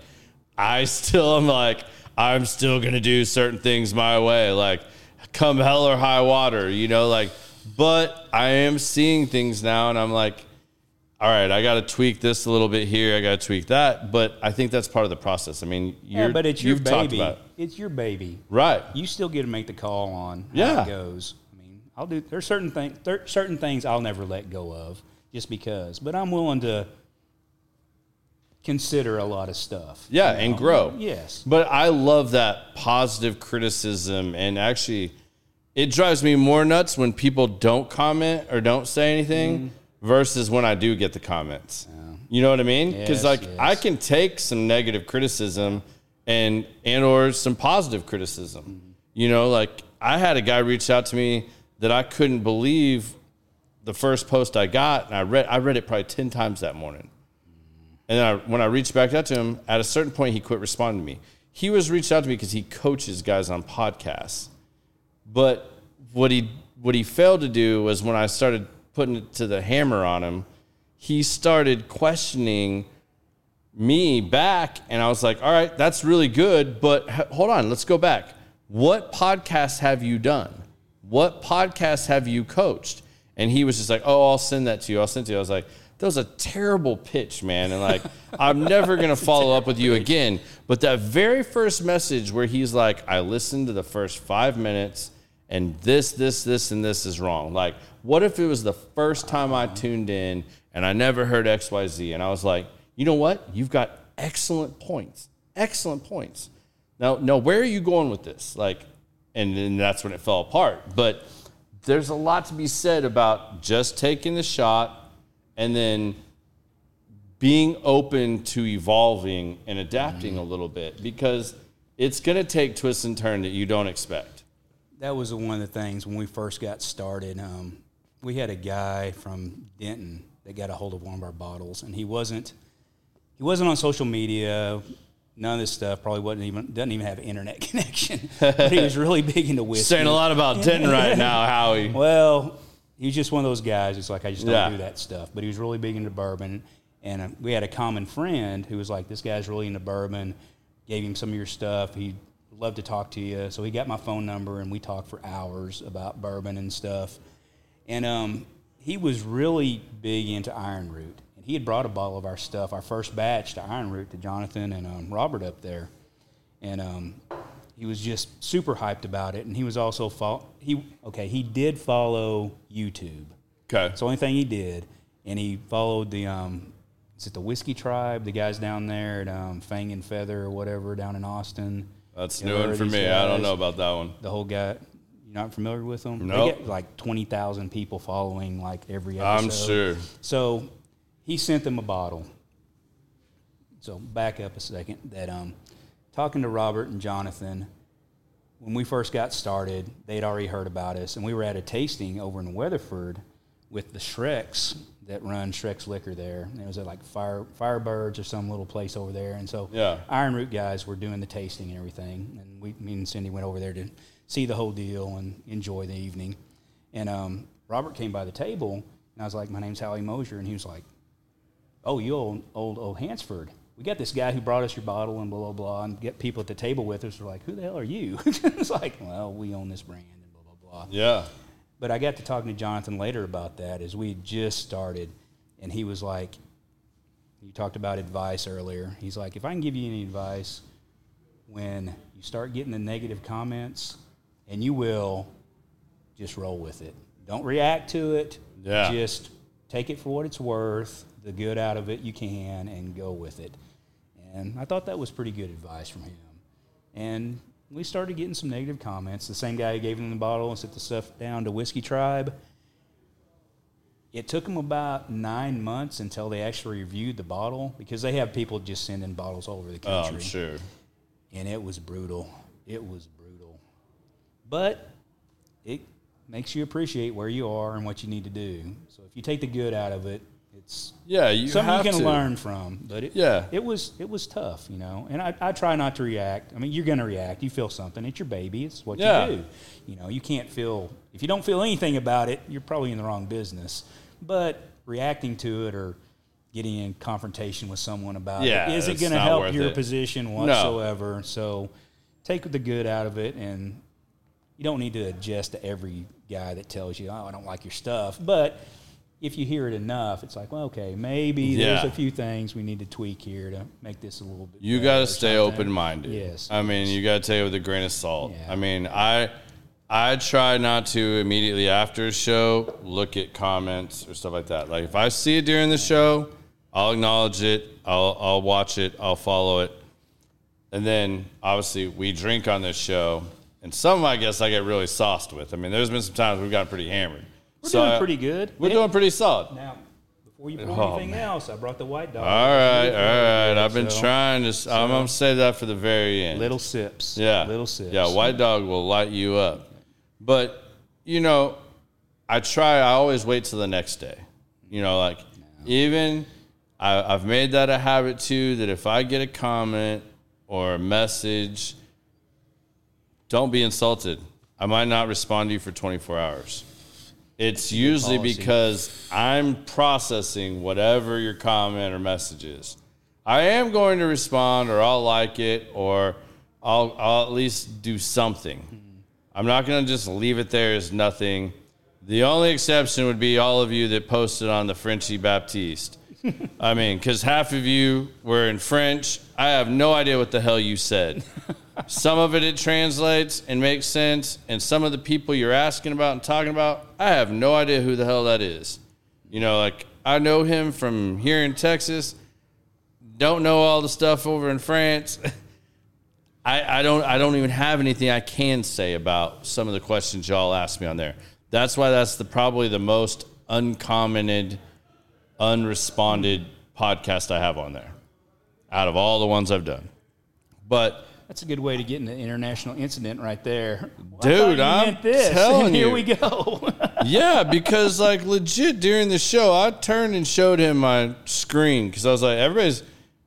I still am like I'm still gonna do certain things my way. Like, come hell or high water. You know, like, but I am seeing things now, and I'm like all right, I got to tweak this a little bit here. I got to tweak that, but I think that's part of the process. I mean, you're, Yeah, but it's your baby. it. It's your baby. right. You still get to make the call on how Yeah. it goes. I mean, I'll do. There's certain things. There, certain things I'll never let go of just because. But I'm willing to consider a lot of stuff. Yeah, you and grow. Yes. But I love that positive criticism, and actually, it drives me more nuts when people don't comment or don't say anything Mm-hmm. versus when I do get the comments. You know what I mean? Because Yes, like yes. I can take some negative criticism and and or some positive criticism. Mm-hmm. You know, like I had a guy reach out to me that I couldn't believe the first post I got, and I read I read it probably ten times that morning. And I, when I reached back out to him, at a certain point, he quit responding to me. He was reached out to me because he coaches guys on podcasts. But what he what he failed to do was when I started putting it to the hammer on him, he started questioning me back, and I was like, "All right, that's really good, but hold on, let's go back. What podcasts have you done? What podcasts have you coached?" And he was just like, "Oh, I'll send that to you. I'll send it to you." I was like, "That was a terrible pitch, man." And like, I'm never gonna follow up with you again. But that very first message where he's like, "I listened to the first five minutes." and this, this, this, and this is wrong. Like, what if it was the first time I tuned in and I never heard XYZ? And I was like, you know what? You've got excellent points. Excellent points. Now, now where are you going with this? Like, and then that's when it fell apart. But there's a lot to be said about just taking the shot and then being open to evolving and adapting a little bit because it's going to take twists and turns that you don't expect. That was one of the things when we first got started. Um, we had a guy from Denton that got a hold of one of our bottles, and he wasn't he wasn't on social media. None of this stuff probably wasn't even doesn't even have internet connection. but he was really big into whiskey. Saying a lot about Denton right now, Howie. Well, he was just one of those guys. It's like I just don't Yeah. do that stuff. But he was really big into bourbon, and uh, we had a common friend who was like, "This guy's really into bourbon." Gave him some of your stuff. He'd love to talk to you. So he got my phone number, and we talked for hours about bourbon and stuff. And um, he was really big into Iron Root, and he had brought a bottle of our stuff, our first batch, to Iron Root to Jonathan and um, Robert up there. and um, he was just super hyped about it. And he was also fo- he okay he did follow YouTube. Okay. It's the only thing he did, and he followed the um, is it the Whiskey Tribe? The guys down there at um, Fang and Feather or whatever down in Austin. That's You new one for me. these I don't know about that one. The whole guy. You're not familiar with them? Nope. They get like twenty thousand people following like every episode. I'm sure. So he sent them a bottle. So back up a second. That um, talking to Robert and Jonathan, when we first got started, they'd already heard about us, and we were at a tasting over in Weatherford with the Shreks that run Shrek's Liquor there. And it was at like Fire Firebirds or some little place over there. And so Yeah. Iron Root guys were doing the tasting and everything, and we, me and Cindy went over there to see the whole deal and enjoy the evening. And um, Robert came by the table, and I was like, "My name's Howie Mosier," and he was like, "Oh, you old old old Hansford. We got this guy who brought us your bottle and blah blah blah." And get people at the table with us were like, "Who the hell are you?" it's like, "Well, we own this brand and blah blah blah." Yeah. But I got to talking to Jonathan later about that as we had just started, and he was like, "You talked about advice earlier." He's like, "If I can give you any advice, when you start getting the negative comments, and you will, just roll with it. Don't react to it. Yeah. Just take it for what it's worth, the good out of it you can, and go with it." And I thought that was pretty good advice from him. And we started getting some negative comments. The same guy who gave him the bottle and sent the stuff down to Whiskey Tribe. It took them about nine months until they actually reviewed the bottle because they have people just sending bottles all over the Oh, country. I'm sure. And it was brutal. It was brutal. But it makes you appreciate where you are and what you need to do. So if you take the good out of it, it's Yeah, you something have you can to. learn from. But it, Yeah. it was it was tough, you know. And I, I try not to react. I mean, you're going to react. You feel something. It's your baby. It's what Yeah. you do. You know, you can't feel if you don't feel anything about it, you're probably in the wrong business. But reacting to it or getting in confrontation with someone about Yeah, it isn't going to help your it. position whatsoever. So take the good out of it and you don't need to adjust to every guy that tells you, "Oh, I don't like your stuff." But if you hear it enough, it's like, well, okay, maybe there's a few things we need to tweak here to make this a little bit. You got to stay open minded. Yes. I mean, you got to take it with a grain of salt. Yeah. I mean, I I try not to immediately after a show look at comments or stuff like that. Like if I see it during the show, I'll acknowledge it. I'll I'll watch it. I'll follow it. And then obviously we drink on this show, and some I guess I get really sauced with. I mean, there's been some times we've gotten pretty hammered. We're So doing pretty good. We're doing pretty solid. now. Before you pour Oh, anything man. else, I brought the white dog. All right, all right. I've been So, trying to. s I'm gonna save that for the very end. Little sips. Yeah. Little sips. Yeah, White Dog will light you up. But, you know, I try, I always wait till the next day. You know, like, even I, I've made that a habit too that if I get a comment or a message, don't be insulted. I might not respond to you for 24 hours. It's usually policy. because I'm processing whatever your comment or message is. I am going to respond or I'll like it or I'll, I'll at least do something. Mm-hmm. I'm not going to just leave it there as nothing. The only exception would be all of you that posted on the Frenchy Baptiste. I mean, because half of you were in French. I have no idea what the hell you said. some of it it translates and makes sense, and some of the people you're asking about and talking about, I have no idea who the hell that is. You know, like I know him from here in Texas. Don't know all the stuff over in France. I, I don't I don't even have anything I can say about some of the questions y'all asked me on there. That's why that's the probably the most uncommented, unresponded podcast I have on there, out of all the ones I've done. But That's a good way to get into international incident right there. Well, Dude, I'm meant this. telling Here you. we go. yeah, because like legit during the show, I turned and showed him my screen because I was like, everybody's,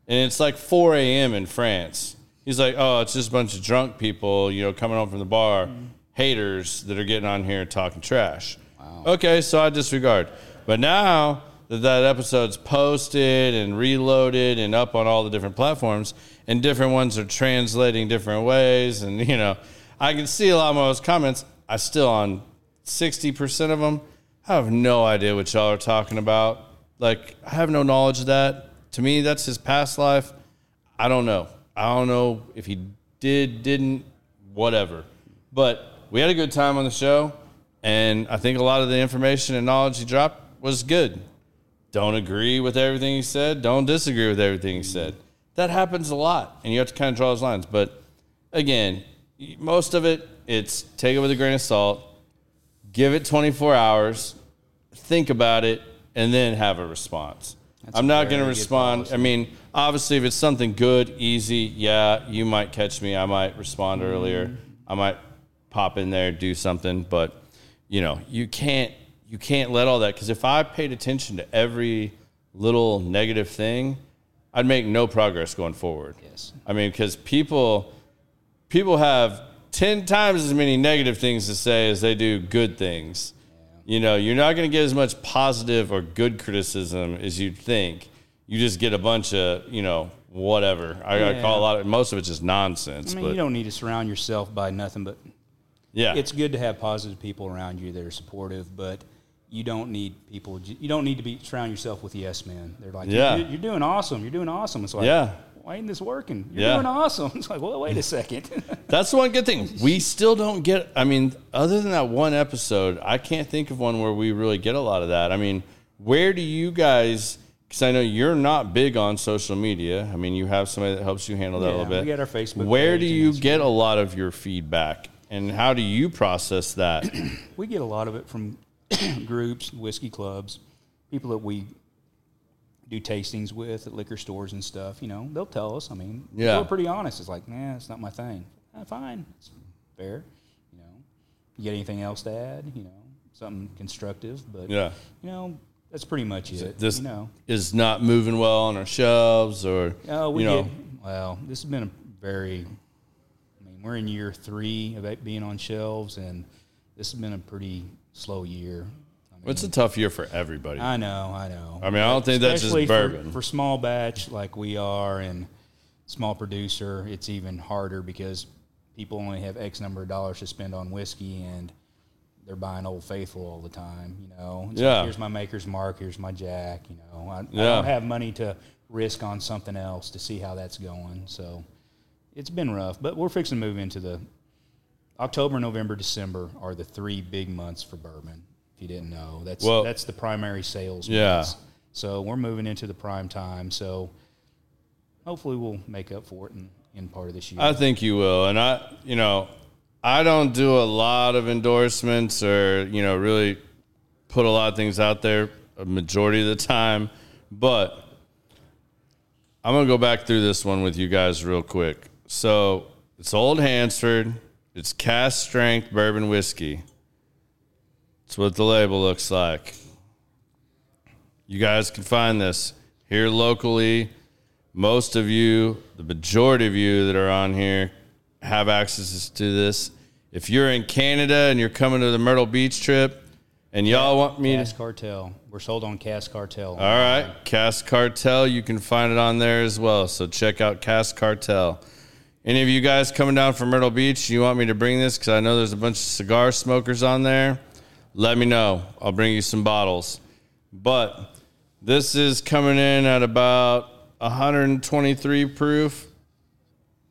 and it's like 4 a.m. in France. He's like, oh, it's just a bunch of drunk people, you know, coming home from the bar, haters that are getting on here talking trash. Wow. Okay, so I disregard. But now that that episode's posted and reloaded and up on all the different platforms, and different ones are translating different ways, and you know, I can see a lot of those comments. I still on 60% of them, I have no idea what y'all are talking about. Like, I have no knowledge of that. To me, that's his past life. I don't know. I don't know if he did, didn't, whatever. But we had a good time on the show, and I think a lot of the information and knowledge he dropped was good. Don't agree with everything he said. Don't disagree with everything he said. That happens a lot, and you have to kind of draw those lines. But again, most of it, it's take it with a grain of salt, give it 24 hours, think about it, and then have a response. I'm not going to respond. I mean, obviously, if it's something good, easy, yeah, you might catch me. I might respond earlier. I might pop in there, do something. But you know, you can't you can't let all that because if I paid attention to every little negative thing, I'd make no progress going forward. Yes. I mean, because people people have ten times as many negative things to say as they do good things. You know, you're not going to get as much positive or good criticism as you'd think. You just get a bunch of, you know, whatever. I, I Yeah. call a lot of most of it's just nonsense. I mean, but you don't need to surround yourself by nothing but yeah, it's good to have positive people around you that are supportive, but you don't need people. You don't need to be surround yourself with yes men. They're like, Yeah. you're, you're doing awesome. You're doing awesome. It's like, Yeah. why ain't this working? You're Yeah. doing awesome. It's like, well, wait a second. That's the one good thing. We still don't get. I mean, other than that one episode, I can't think of one where we really get a lot of that. I mean, where do you guys? Because I know you're not big on social media. I mean, you have somebody that helps you handle that a little bit. we got our Facebook Where do you get a lot of your feedback, and how do you process that? we get a lot of it from groups, whiskey clubs, people that we do tastings with at liquor stores and stuff. You know, they'll tell us. I mean, Yeah. we're pretty honest. It's like, nah, it's not my thing. Eh, fine, it's fair. You know, you get anything else to add? You know, something constructive, but Yeah. you know, that's pretty much it. This you know, is not moving well on our shelves, or oh, we you know, get well. This has been a very. I mean, we're in year three of being on shelves, and this has been a pretty slow year. I mean, it's a tough year for everybody. I know, I know. I mean, I don't think that's just Especially for- bourbon. For, small batch like we are and small producer, it's even harder because people only have X number of dollars to spend on whiskey and they're buying Old Faithful all the time. You know, It's like, Yeah. here's my Maker's Mark. Here's my Jack. You know, I, I don't have money to risk on something else to see how that's going. So it's been rough, but we're fixing to move into the October, November, December are the three big months for bourbon. If you didn't know, that's Well- that's the primary sales. Yeah. months. So we're moving into the prime time. So hopefully we'll make up for it in, in part of this year. I think you will. And I, you know, I don't do a lot of endorsements or, you know, really put a lot of things out there a majority of the time. But I'm going to go back through this one with you guys real quick. So it's Old Hansford, it's cask strength bourbon whiskey. That's what the label looks like. You guys can find this here locally most of you, the majority of you that are on here, have access to this. If you're in Canada and you're coming to the Myrtle Beach trip, and y'all want me Cask to, Cartel. We're sold on Cask Cartel. all right, Cask Cartel, you can find it on there as well. So check out Cask Cartel. Any of you guys coming down from Myrtle Beach, you want me to bring this because I know there's a bunch of cigar smokers on there. Let me know. I'll bring you some bottles. But this is coming in at about 123 proof,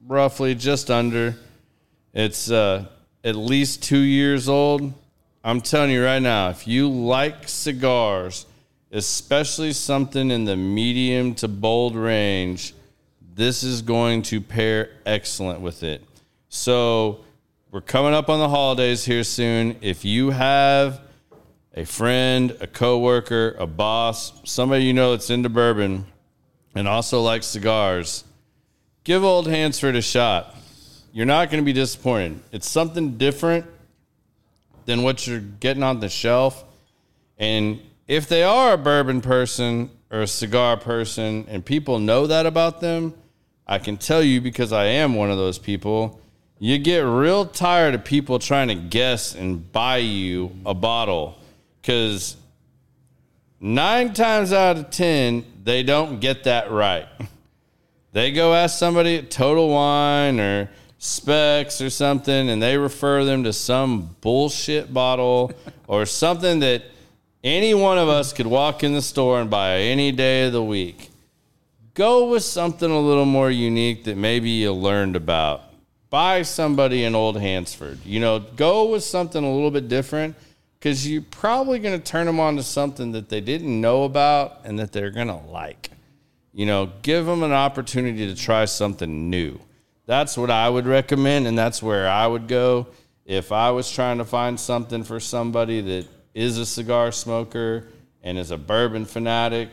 roughly just under. It's uh, at least two years old. I'm telling you right now, if you like cigars, especially something in the medium to bold range, this is going to pair excellent with it. So, we're coming up on the holidays here soon. If you have a friend, a coworker, a boss, somebody you know that's into bourbon and also likes cigars, give Old Hansford a shot. You're not going to be disappointed. It's something different than what you're getting on the shelf. And if they are a bourbon person or a cigar person and people know that about them, I can tell you because I am one of those people, you get real tired of people trying to guess and buy you a bottle because nine times out of 10, they don't get that right. They go ask somebody at Total Wine or Spec's or something, and they refer them to some bullshit bottle or something that any one of us could walk in the store and buy any day of the week. Go with something a little more unique that maybe you learned about. buy somebody an old Hansford. You know, go with something a little bit different because you're probably going to turn them on to something that they didn't know about and that they're going to like. You know, give them an opportunity to try something new. That's what I would recommend, and that's where I would go if I was trying to find something for somebody that is a cigar smoker and is a bourbon fanatic.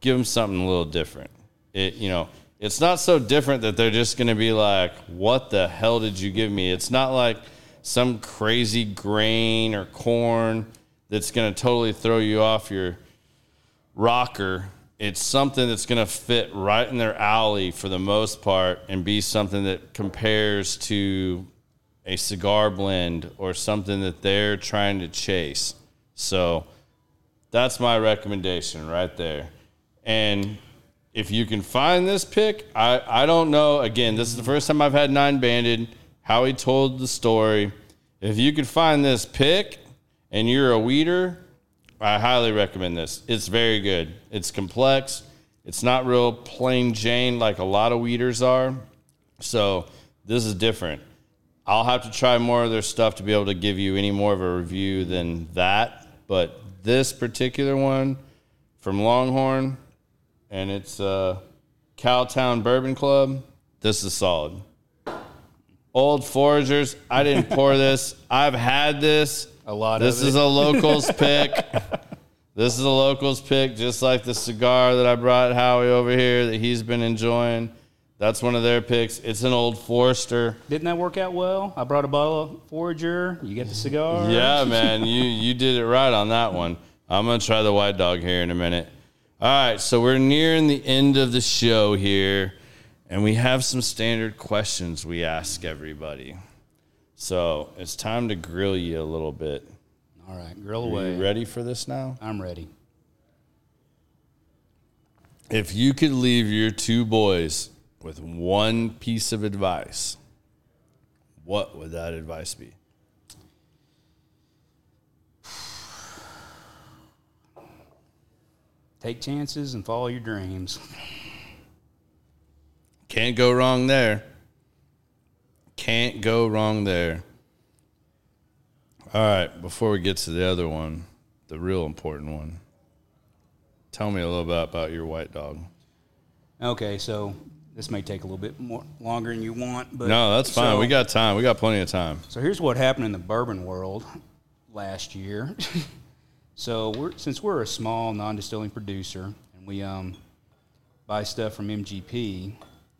Give them something a little different. It, you know, it's not so different that they're just going to be like, "What the hell did you give me?" It's not like some crazy grain or corn that's going to totally throw you off your rocker. It's something that's going to fit right in their alley for the most part and be something that compares to a cigar blend or something that they're trying to chase. So that's my recommendation right there. And if you can find this pick, I, I don't know. Again, this is the first time I've had nine banded. How he told the story. If you could find this pick and you're a wheater, I highly recommend this. It's very good. It's complex. It's not real plain Jane like a lot of wheaters are. So this is different. I'll have to try more of their stuff to be able to give you any more of a review than that. But this particular one from Longhorn, and it's uh, Cowtown Bourbon Club. This is solid. Old Foresters. I didn't pour this. I've had this. A lot of This is a locals pick. This is a locals pick, just like the cigar that I brought Howie over here that he's been enjoying. That's one of their picks. It's an old Forester. Didn't that work out well? I brought a bottle of Forager. You get the cigar. Yeah, man, you you did it right on that one. I'm gonna try the white dog here in a minute. All right, so we're nearing the end of the show here, and we have some standard questions we ask everybody. So it's time to grill you a little bit. All right, grill Are away. you ready for this now? I'm ready. If you could leave your two boys with one piece of advice, what would that advice be? Take chances and follow your dreams. Can't go wrong there. Can't go wrong there. All right, before we get to the other one, the real important one, tell me a little bit about your white dog. Okay, so this may take a little bit more longer than you want, but No, that's fine. so- we got time. We got plenty of time. So here's what happened in the bourbon world last year. so we're since we're a small non-distilling producer and we um, buy stuff from MGP,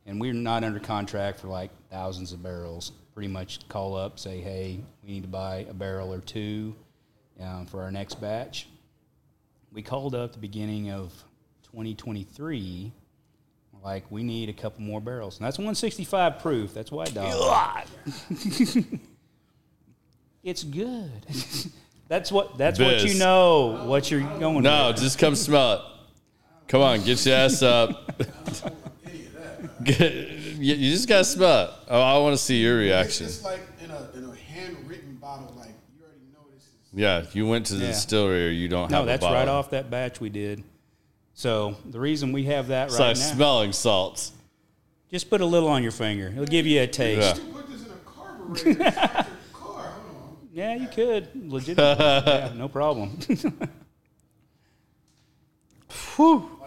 and we're not under contract for like thousands of barrels. Pretty much call up, say, hey, we need to buy a barrel or two um, for our next batch. We called up the beginning of 2023. Like we need a couple more barrels, and that's 165 proof. That's white dog. It's good. that's what that's what you know. What you're going. To No, with. just come smell it. Come on, get your ass up. Get, you you just gotta smell it. Oh, I want to see your reaction. It's like in a, in a handwritten bottle. Like you already know this is. Yeah, you went to the Yeah. distillery or you don't have no, that's bottle. right off that batch we did. So the reason we have that It's right like now, smelling salts. just put a little on your finger. It'll give you a taste. Yeah. Yeah, you could legitimately. yeah, no problem.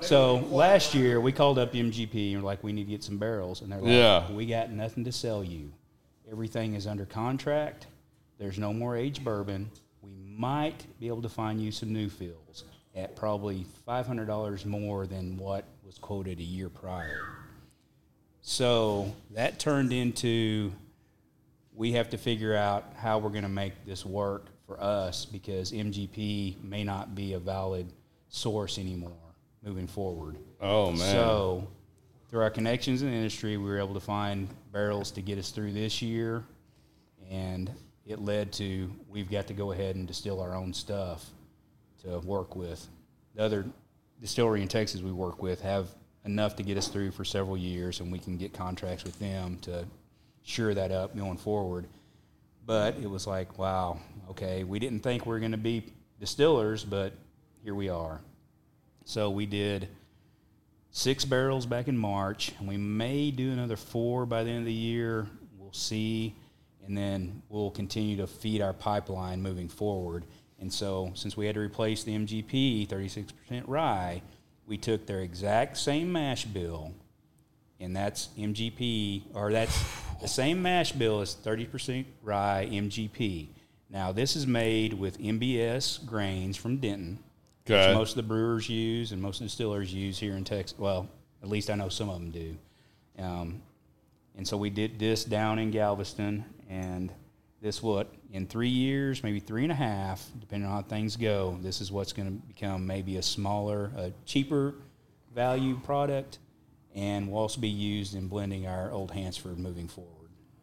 So last year we called up MGP and we're like, we need to get some barrels, and they're like, Yeah. we got nothing to sell you. Everything is under contract. There's no more aged bourbon. We might be able to find you some new fills at probably five hundred dollars more than what was quoted a year prior. So that turned into we have to figure out how we're going to make this work for us because MGP may not be a valid source anymore moving forward. Oh man. So, through our connections in the industry, we were able to find barrels to get us through this year, and it led to we've got to go ahead and distill our own stuff to work with. The other distillery in Texas we work with have enough to get us through for several years, and we can get contracts with them to sure that up going forward. But it was like, wow, okay, we didn't think we were going to be distillers, but here we are. So we did six barrels back in March, and we may do another four by the end of the year. We'll see, and then we'll continue to feed our pipeline moving forward. And so, since we had to replace the MGP 36% rye, we took their exact same mash bill, and that's MGP, or that's the same mash bill as 30% rye MGP. Now, this is made with MBS grains from Denton, which most of the brewers use and most of the distillers use here in Texas. Well, at least I know some of them do. Um, and so we did this down in Galveston, and this what in three years, maybe three and a half, depending on how things go. This is what's going to become maybe a smaller, a cheaper value product, and will also be used in blending our old Hansford moving forward.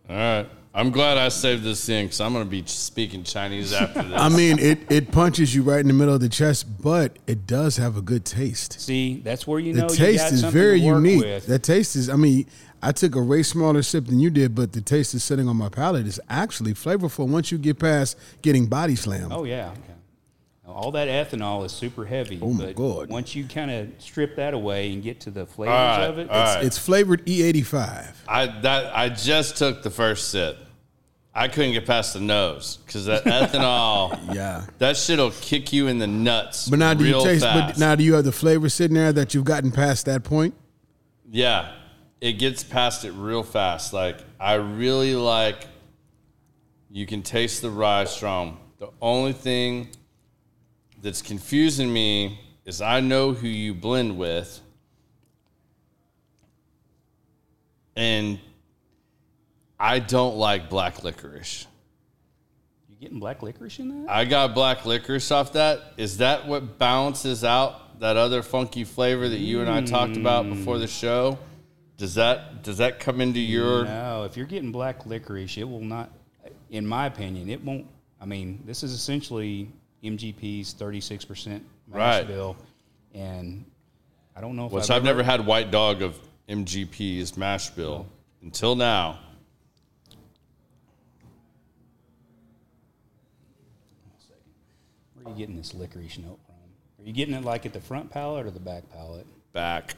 All right. I'm glad I saved this in because I'm going to be speaking Chinese after this. I mean, it, it punches you right in the middle of the chest, but it does have a good taste. See, that's where you The know you taste got is very unique. with. That taste is, I mean, I took a way smaller sip than you did, but the taste is sitting on my palate is actually flavorful once you get past getting body slammed. Oh yeah. All that ethanol is super heavy, Oh, my but God. once you kind of strip that away and get to the flavors All right, of it, all right. It's flavored E E85. I that I just took the first sip. I couldn't get past the nose because that ethanol, Yeah. that shit'll kick you in the nuts. But now do you taste, fast. but now do you have the flavor sitting there that you've gotten past that point? Yeah, it gets past it real fast. Like I really like. You can taste the rye strong. The only thing that's confusing me is I know who you blend with, and I don't like black licorice. you getting black licorice in that? I got black licorice off that. Is that what balances out that other funky flavor that you and I talked about before the mm. show? Does that does that come into your No, if you're getting black licorice, it will not. In my opinion, it won't. I mean, this is essentially MGP's 36 percent mash Right. bill, and I don't know if which I've, I've never had white dog of MGP's mash bill until now. Where are you getting this licorice note from? Are you getting it like at the front palate or the back palate? Back.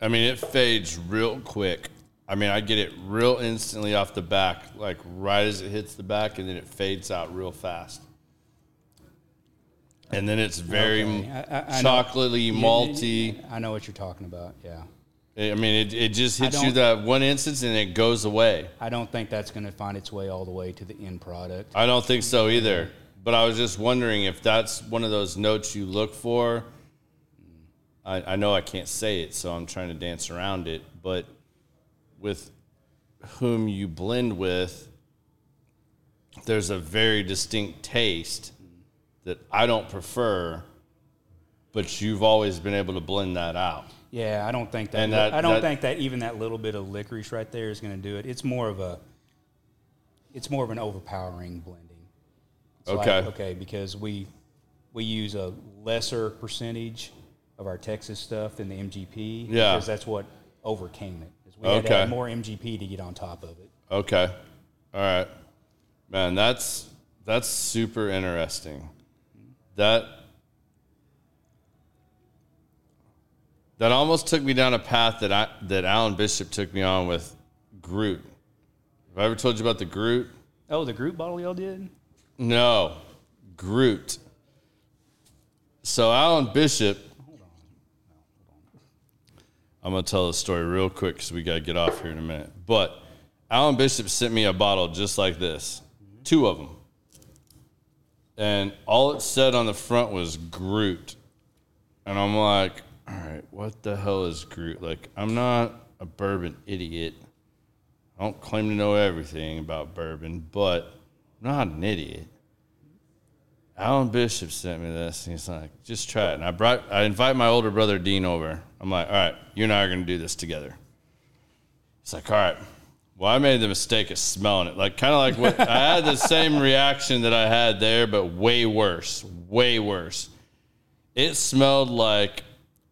I mean, it fades real quick. I mean, I get it real instantly off the back, like right as it hits the back, and then it fades out real fast. And then it's very Okay, I- I- chocolatey, malty. I know what you're talking about. Yeah, I mean, it, it just hits you that one instance and it goes away. I don't think that's going to find its way all the way to the end product. I don't think so either. But I was just wondering if that's one of those notes you look for. I, I know I can't say it, so I'm trying to dance around it. But with whom you blend with, there's a very distinct taste that I don't prefer, but you've always been able to blend that out. Yeah, I don't think that. And that- I don't that- think that even that little bit of licorice right there is going to do it. It's more of a. It's more of an overpowering blending. It's like, Okay. okay, because we we use a lesser percentage of our Texas stuff than the MGP. Yeah. Because that's what overcame it. We had to Okay. add more MGP to get on top of it. Okay. All right. Man, that's that's super interesting. That that almost took me down a path that I that Alan Bishop took me on with Gruit. Have I ever told you about the Gruit? Oh, the group bottle y'all did. No. Gruit. So Alan Bishop I'm gonna tell the story real quick because we gotta get off here in a minute. But Alan Bishop sent me a bottle just like this, two of them, and all it said on the front was Gruit, and I'm like, all right, what the hell is Gruit? Like, I'm not a bourbon idiot. I don't claim to know everything about bourbon, but I'm not an idiot. Alan Bishop sent me this, and he's like, "Just try it." And I brought, I invite my older brother Dean over. I'm like, "All right, you and I are going to do this together." He's like, "All right." Well, I made the mistake of smelling it, like kind of like what I had the same reaction that I had there, but way worse, way worse. It smelled like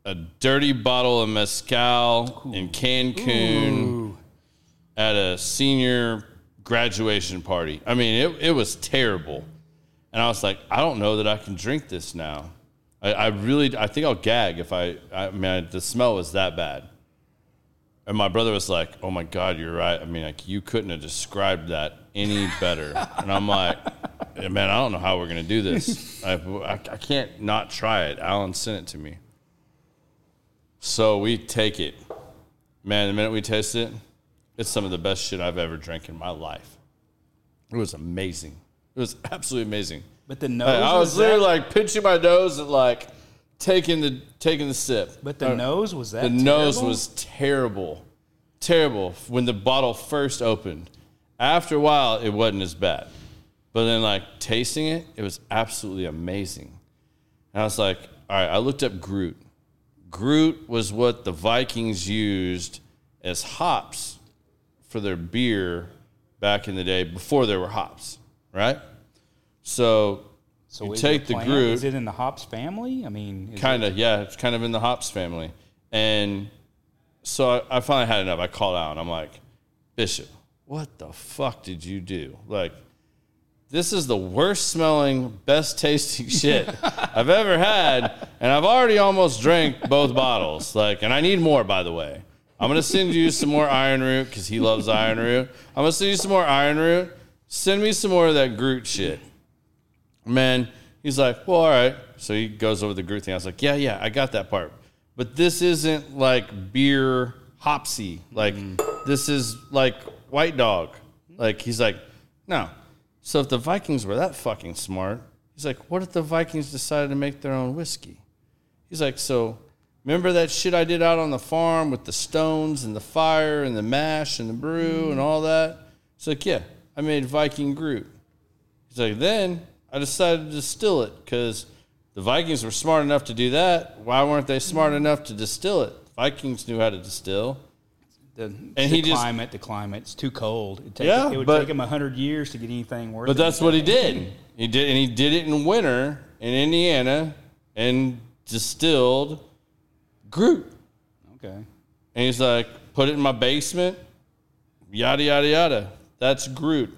a dirty bottle of mezcal in Cancun at a senior graduation party. I mean, it, it was terrible. And I was like, I don't know that I can drink this now. I, I really, I think I'll gag if I, I mean, the smell was that bad. And my brother was like, "Oh my God, you're right. I mean, like you couldn't have described that any better." and I'm like, "Man, I don't know how we're gonna do this. I, I, I can't not try it." Alan sent it to me. So we take it. Man, the minute we taste it, it's some of the best shit I've ever drank in my life. It was amazing. It was absolutely amazing. But the nose. Like, I was was literally that, like pinching my nose and like taking the taking the sip. But the Uh, nose was that. the nose was terrible, terrible when the bottle first opened. After a while, it wasn't as bad, but then like tasting it, it was absolutely amazing. And I was like, all right. I looked up Gruit. Gruit was what the Vikings used as hops for their beer back in the day before there were hops, right? So, So you take the Gruit. Is it in the hops family? I mean, Kind of, yeah. It's kind of in the hops family. And so I, I finally had enough. I called out and I'm like, Bishop, what the fuck did you do? Like, this is the worst smelling, best tasting shit I've ever had. And I've already almost drank both bottles. Like, and I need more, by the way. I'm going to send you some more Iron Root because he loves Iron Root. I'm going to send you some more Iron Root. Send me some more of that Gruit shit. Man, he's like, well, all right. So he goes over the Gruit thing. I was like, yeah, yeah, I got that part. But this isn't like beer hopsy. Like, mm-hmm. this is like White Dog. Like, he's like, no. So if the Vikings were that fucking smart, he's like, what if the Vikings decided to make their own whiskey? He's like, so remember that shit I did out on the farm with the stones and the fire and the mash and the brew and mm-hmm. all that? It's like, yeah, I made Viking Gruit. He's like, then I decided to distill it because the Vikings were smart enough to do that. Why weren't they smart enough to distill it? Vikings knew how to distill. the, and the he just- climate? The climate. It's too cold. It'd take, Yeah, it would but- take him hundred years to get anything worth. But that's what he did. He did, and he did it in winter in Indiana, and distilled Gruit. Okay. And he's like, put it in my basement, yada yada yada. That's Gruit,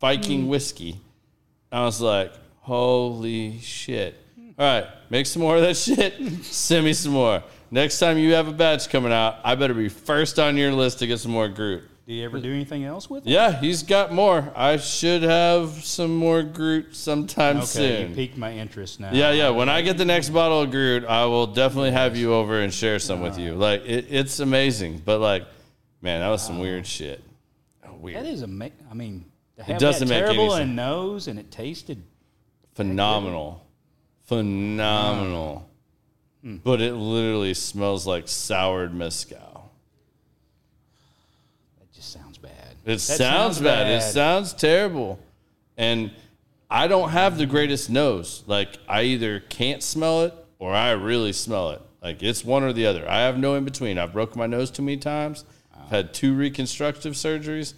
Viking hmm. whiskey. I was like, holy shit. All right, make some more of that shit. Send me some more. Next time you have a batch coming out, I better be first on your list to get some more Gruit. Did he ever do anything else with it? Yeah, he's got more. I should have some more Gruit sometime Okay, soon. you piqued my interest now. Yeah, yeah. When I get the next bottle of Gruit, I will definitely have you over and share some with you. Like it, it's amazing, but like, man, that was some weird shit. Weird, is amazing. I mean, have doesn't make any terrible sense. in nose and it tasted. phenomenal, phenomenal. Hmm. But it literally smells like soured mezcal. That just sounds bad. It That sounds, bad. It sounds terrible. And I don't have the greatest nose. Like I either can't smell it or I really smell it. Like it's one or the other. I have no in between. I've broken my nose too many times. I've had two reconstructive surgeries.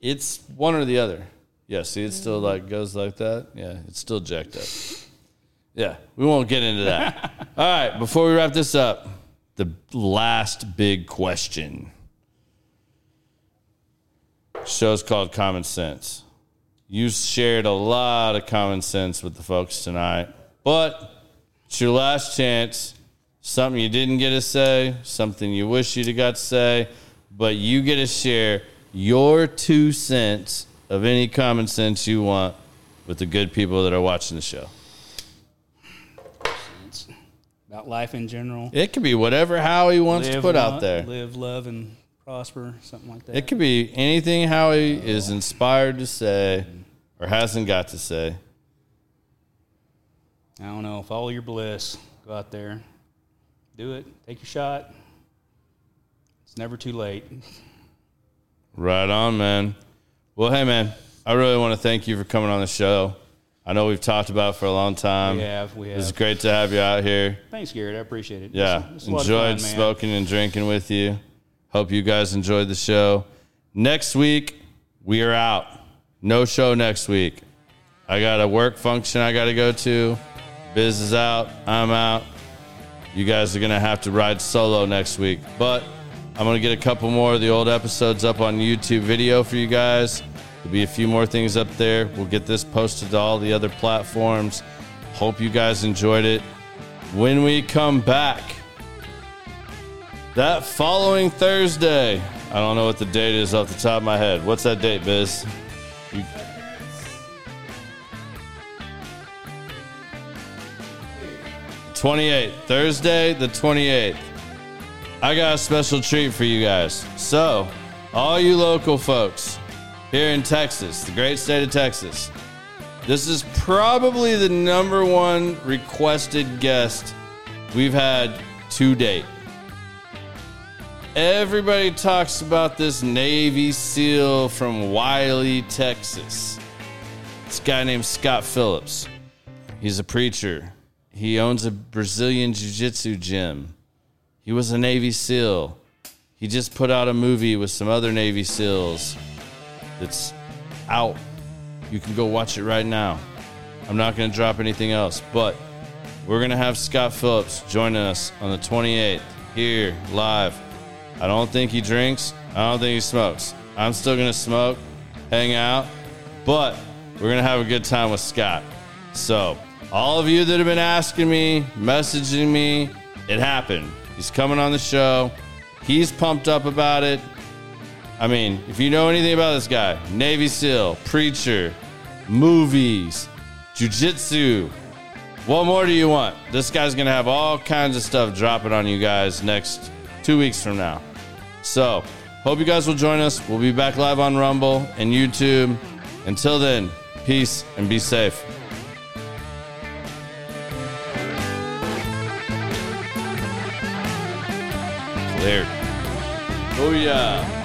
It's one or the other. Yeah, see it still like goes like that. Yeah, it's still jacked up. Yeah, we won't get into that. All right, before we wrap this up, the last big question. Show's called Common Cents. You shared a lot of common sense with the folks tonight, but it's your last chance. Something you didn't get to say, something you wish you'd have got to say, but you get to share your two cents of any common sense you want with the good people that are watching the show. About life in general. It could be whatever Howie wants to put out there. Live, love, and prosper. Something like that. It could be anything Howie is inspired to say or hasn't got to say. I don't know. Follow your bliss. Go out there. Do it. Take your shot. It's never too late. Right on, man. Well, hey, man, I really want to thank you for coming on the show. I know we've talked about it for a long time. We have. We It's great to have you out here. Thanks, Garrett. I appreciate it. Yeah, It's- it's a lot of enjoyed fun, smoking and drinking with you. Hope you guys enjoyed the show. Next week, we are out. No show next week. I got a work function I got to go to. Biz is out. I'm out. You guys are going to have to ride solo next week. But I'm going to get a couple more of the old episodes up on YouTube video for you guys. There'll be a few more things up there. We'll get this posted to all the other platforms. Hope you guys enjoyed it. When we come back, That following Thursday, I don't know what the date is off the top of my head. What's that date, Biz? You- Thursday, the twenty-eighth. I got a special treat for you guys. So, all you local folks here in Texas, the great state of Texas, this is probably the number one requested guest we've had to date. Everybody talks about this Navy SEAL from Wylie, Texas. This guy named Scott Phillips. He's a preacher. He owns a Brazilian Jiu Jitsu gym. He was a Navy SEAL. He just put out a movie with some other Navy SEALs that's out. You can go watch it right now. I'm not going to drop anything else, but we're going to have Scott Phillips joining us on the 28th here live. I don't think he drinks. I don't think he smokes. I'm still going to smoke, hang out, but we're going to have a good time with Scott. So, all of you that have been asking me, messaging me, it happened. He's coming on the show. He's pumped up about it. I mean, if you know anything about this guy, Navy SEAL, preacher, movies, jujitsu, what more do you want? This guy's gonna have all kinds of stuff dropping on you guys next two weeks from now. So, hope you guys will join us. We'll be back live on Rumble and YouTube. Until then, peace and be safe. Oh, yeah.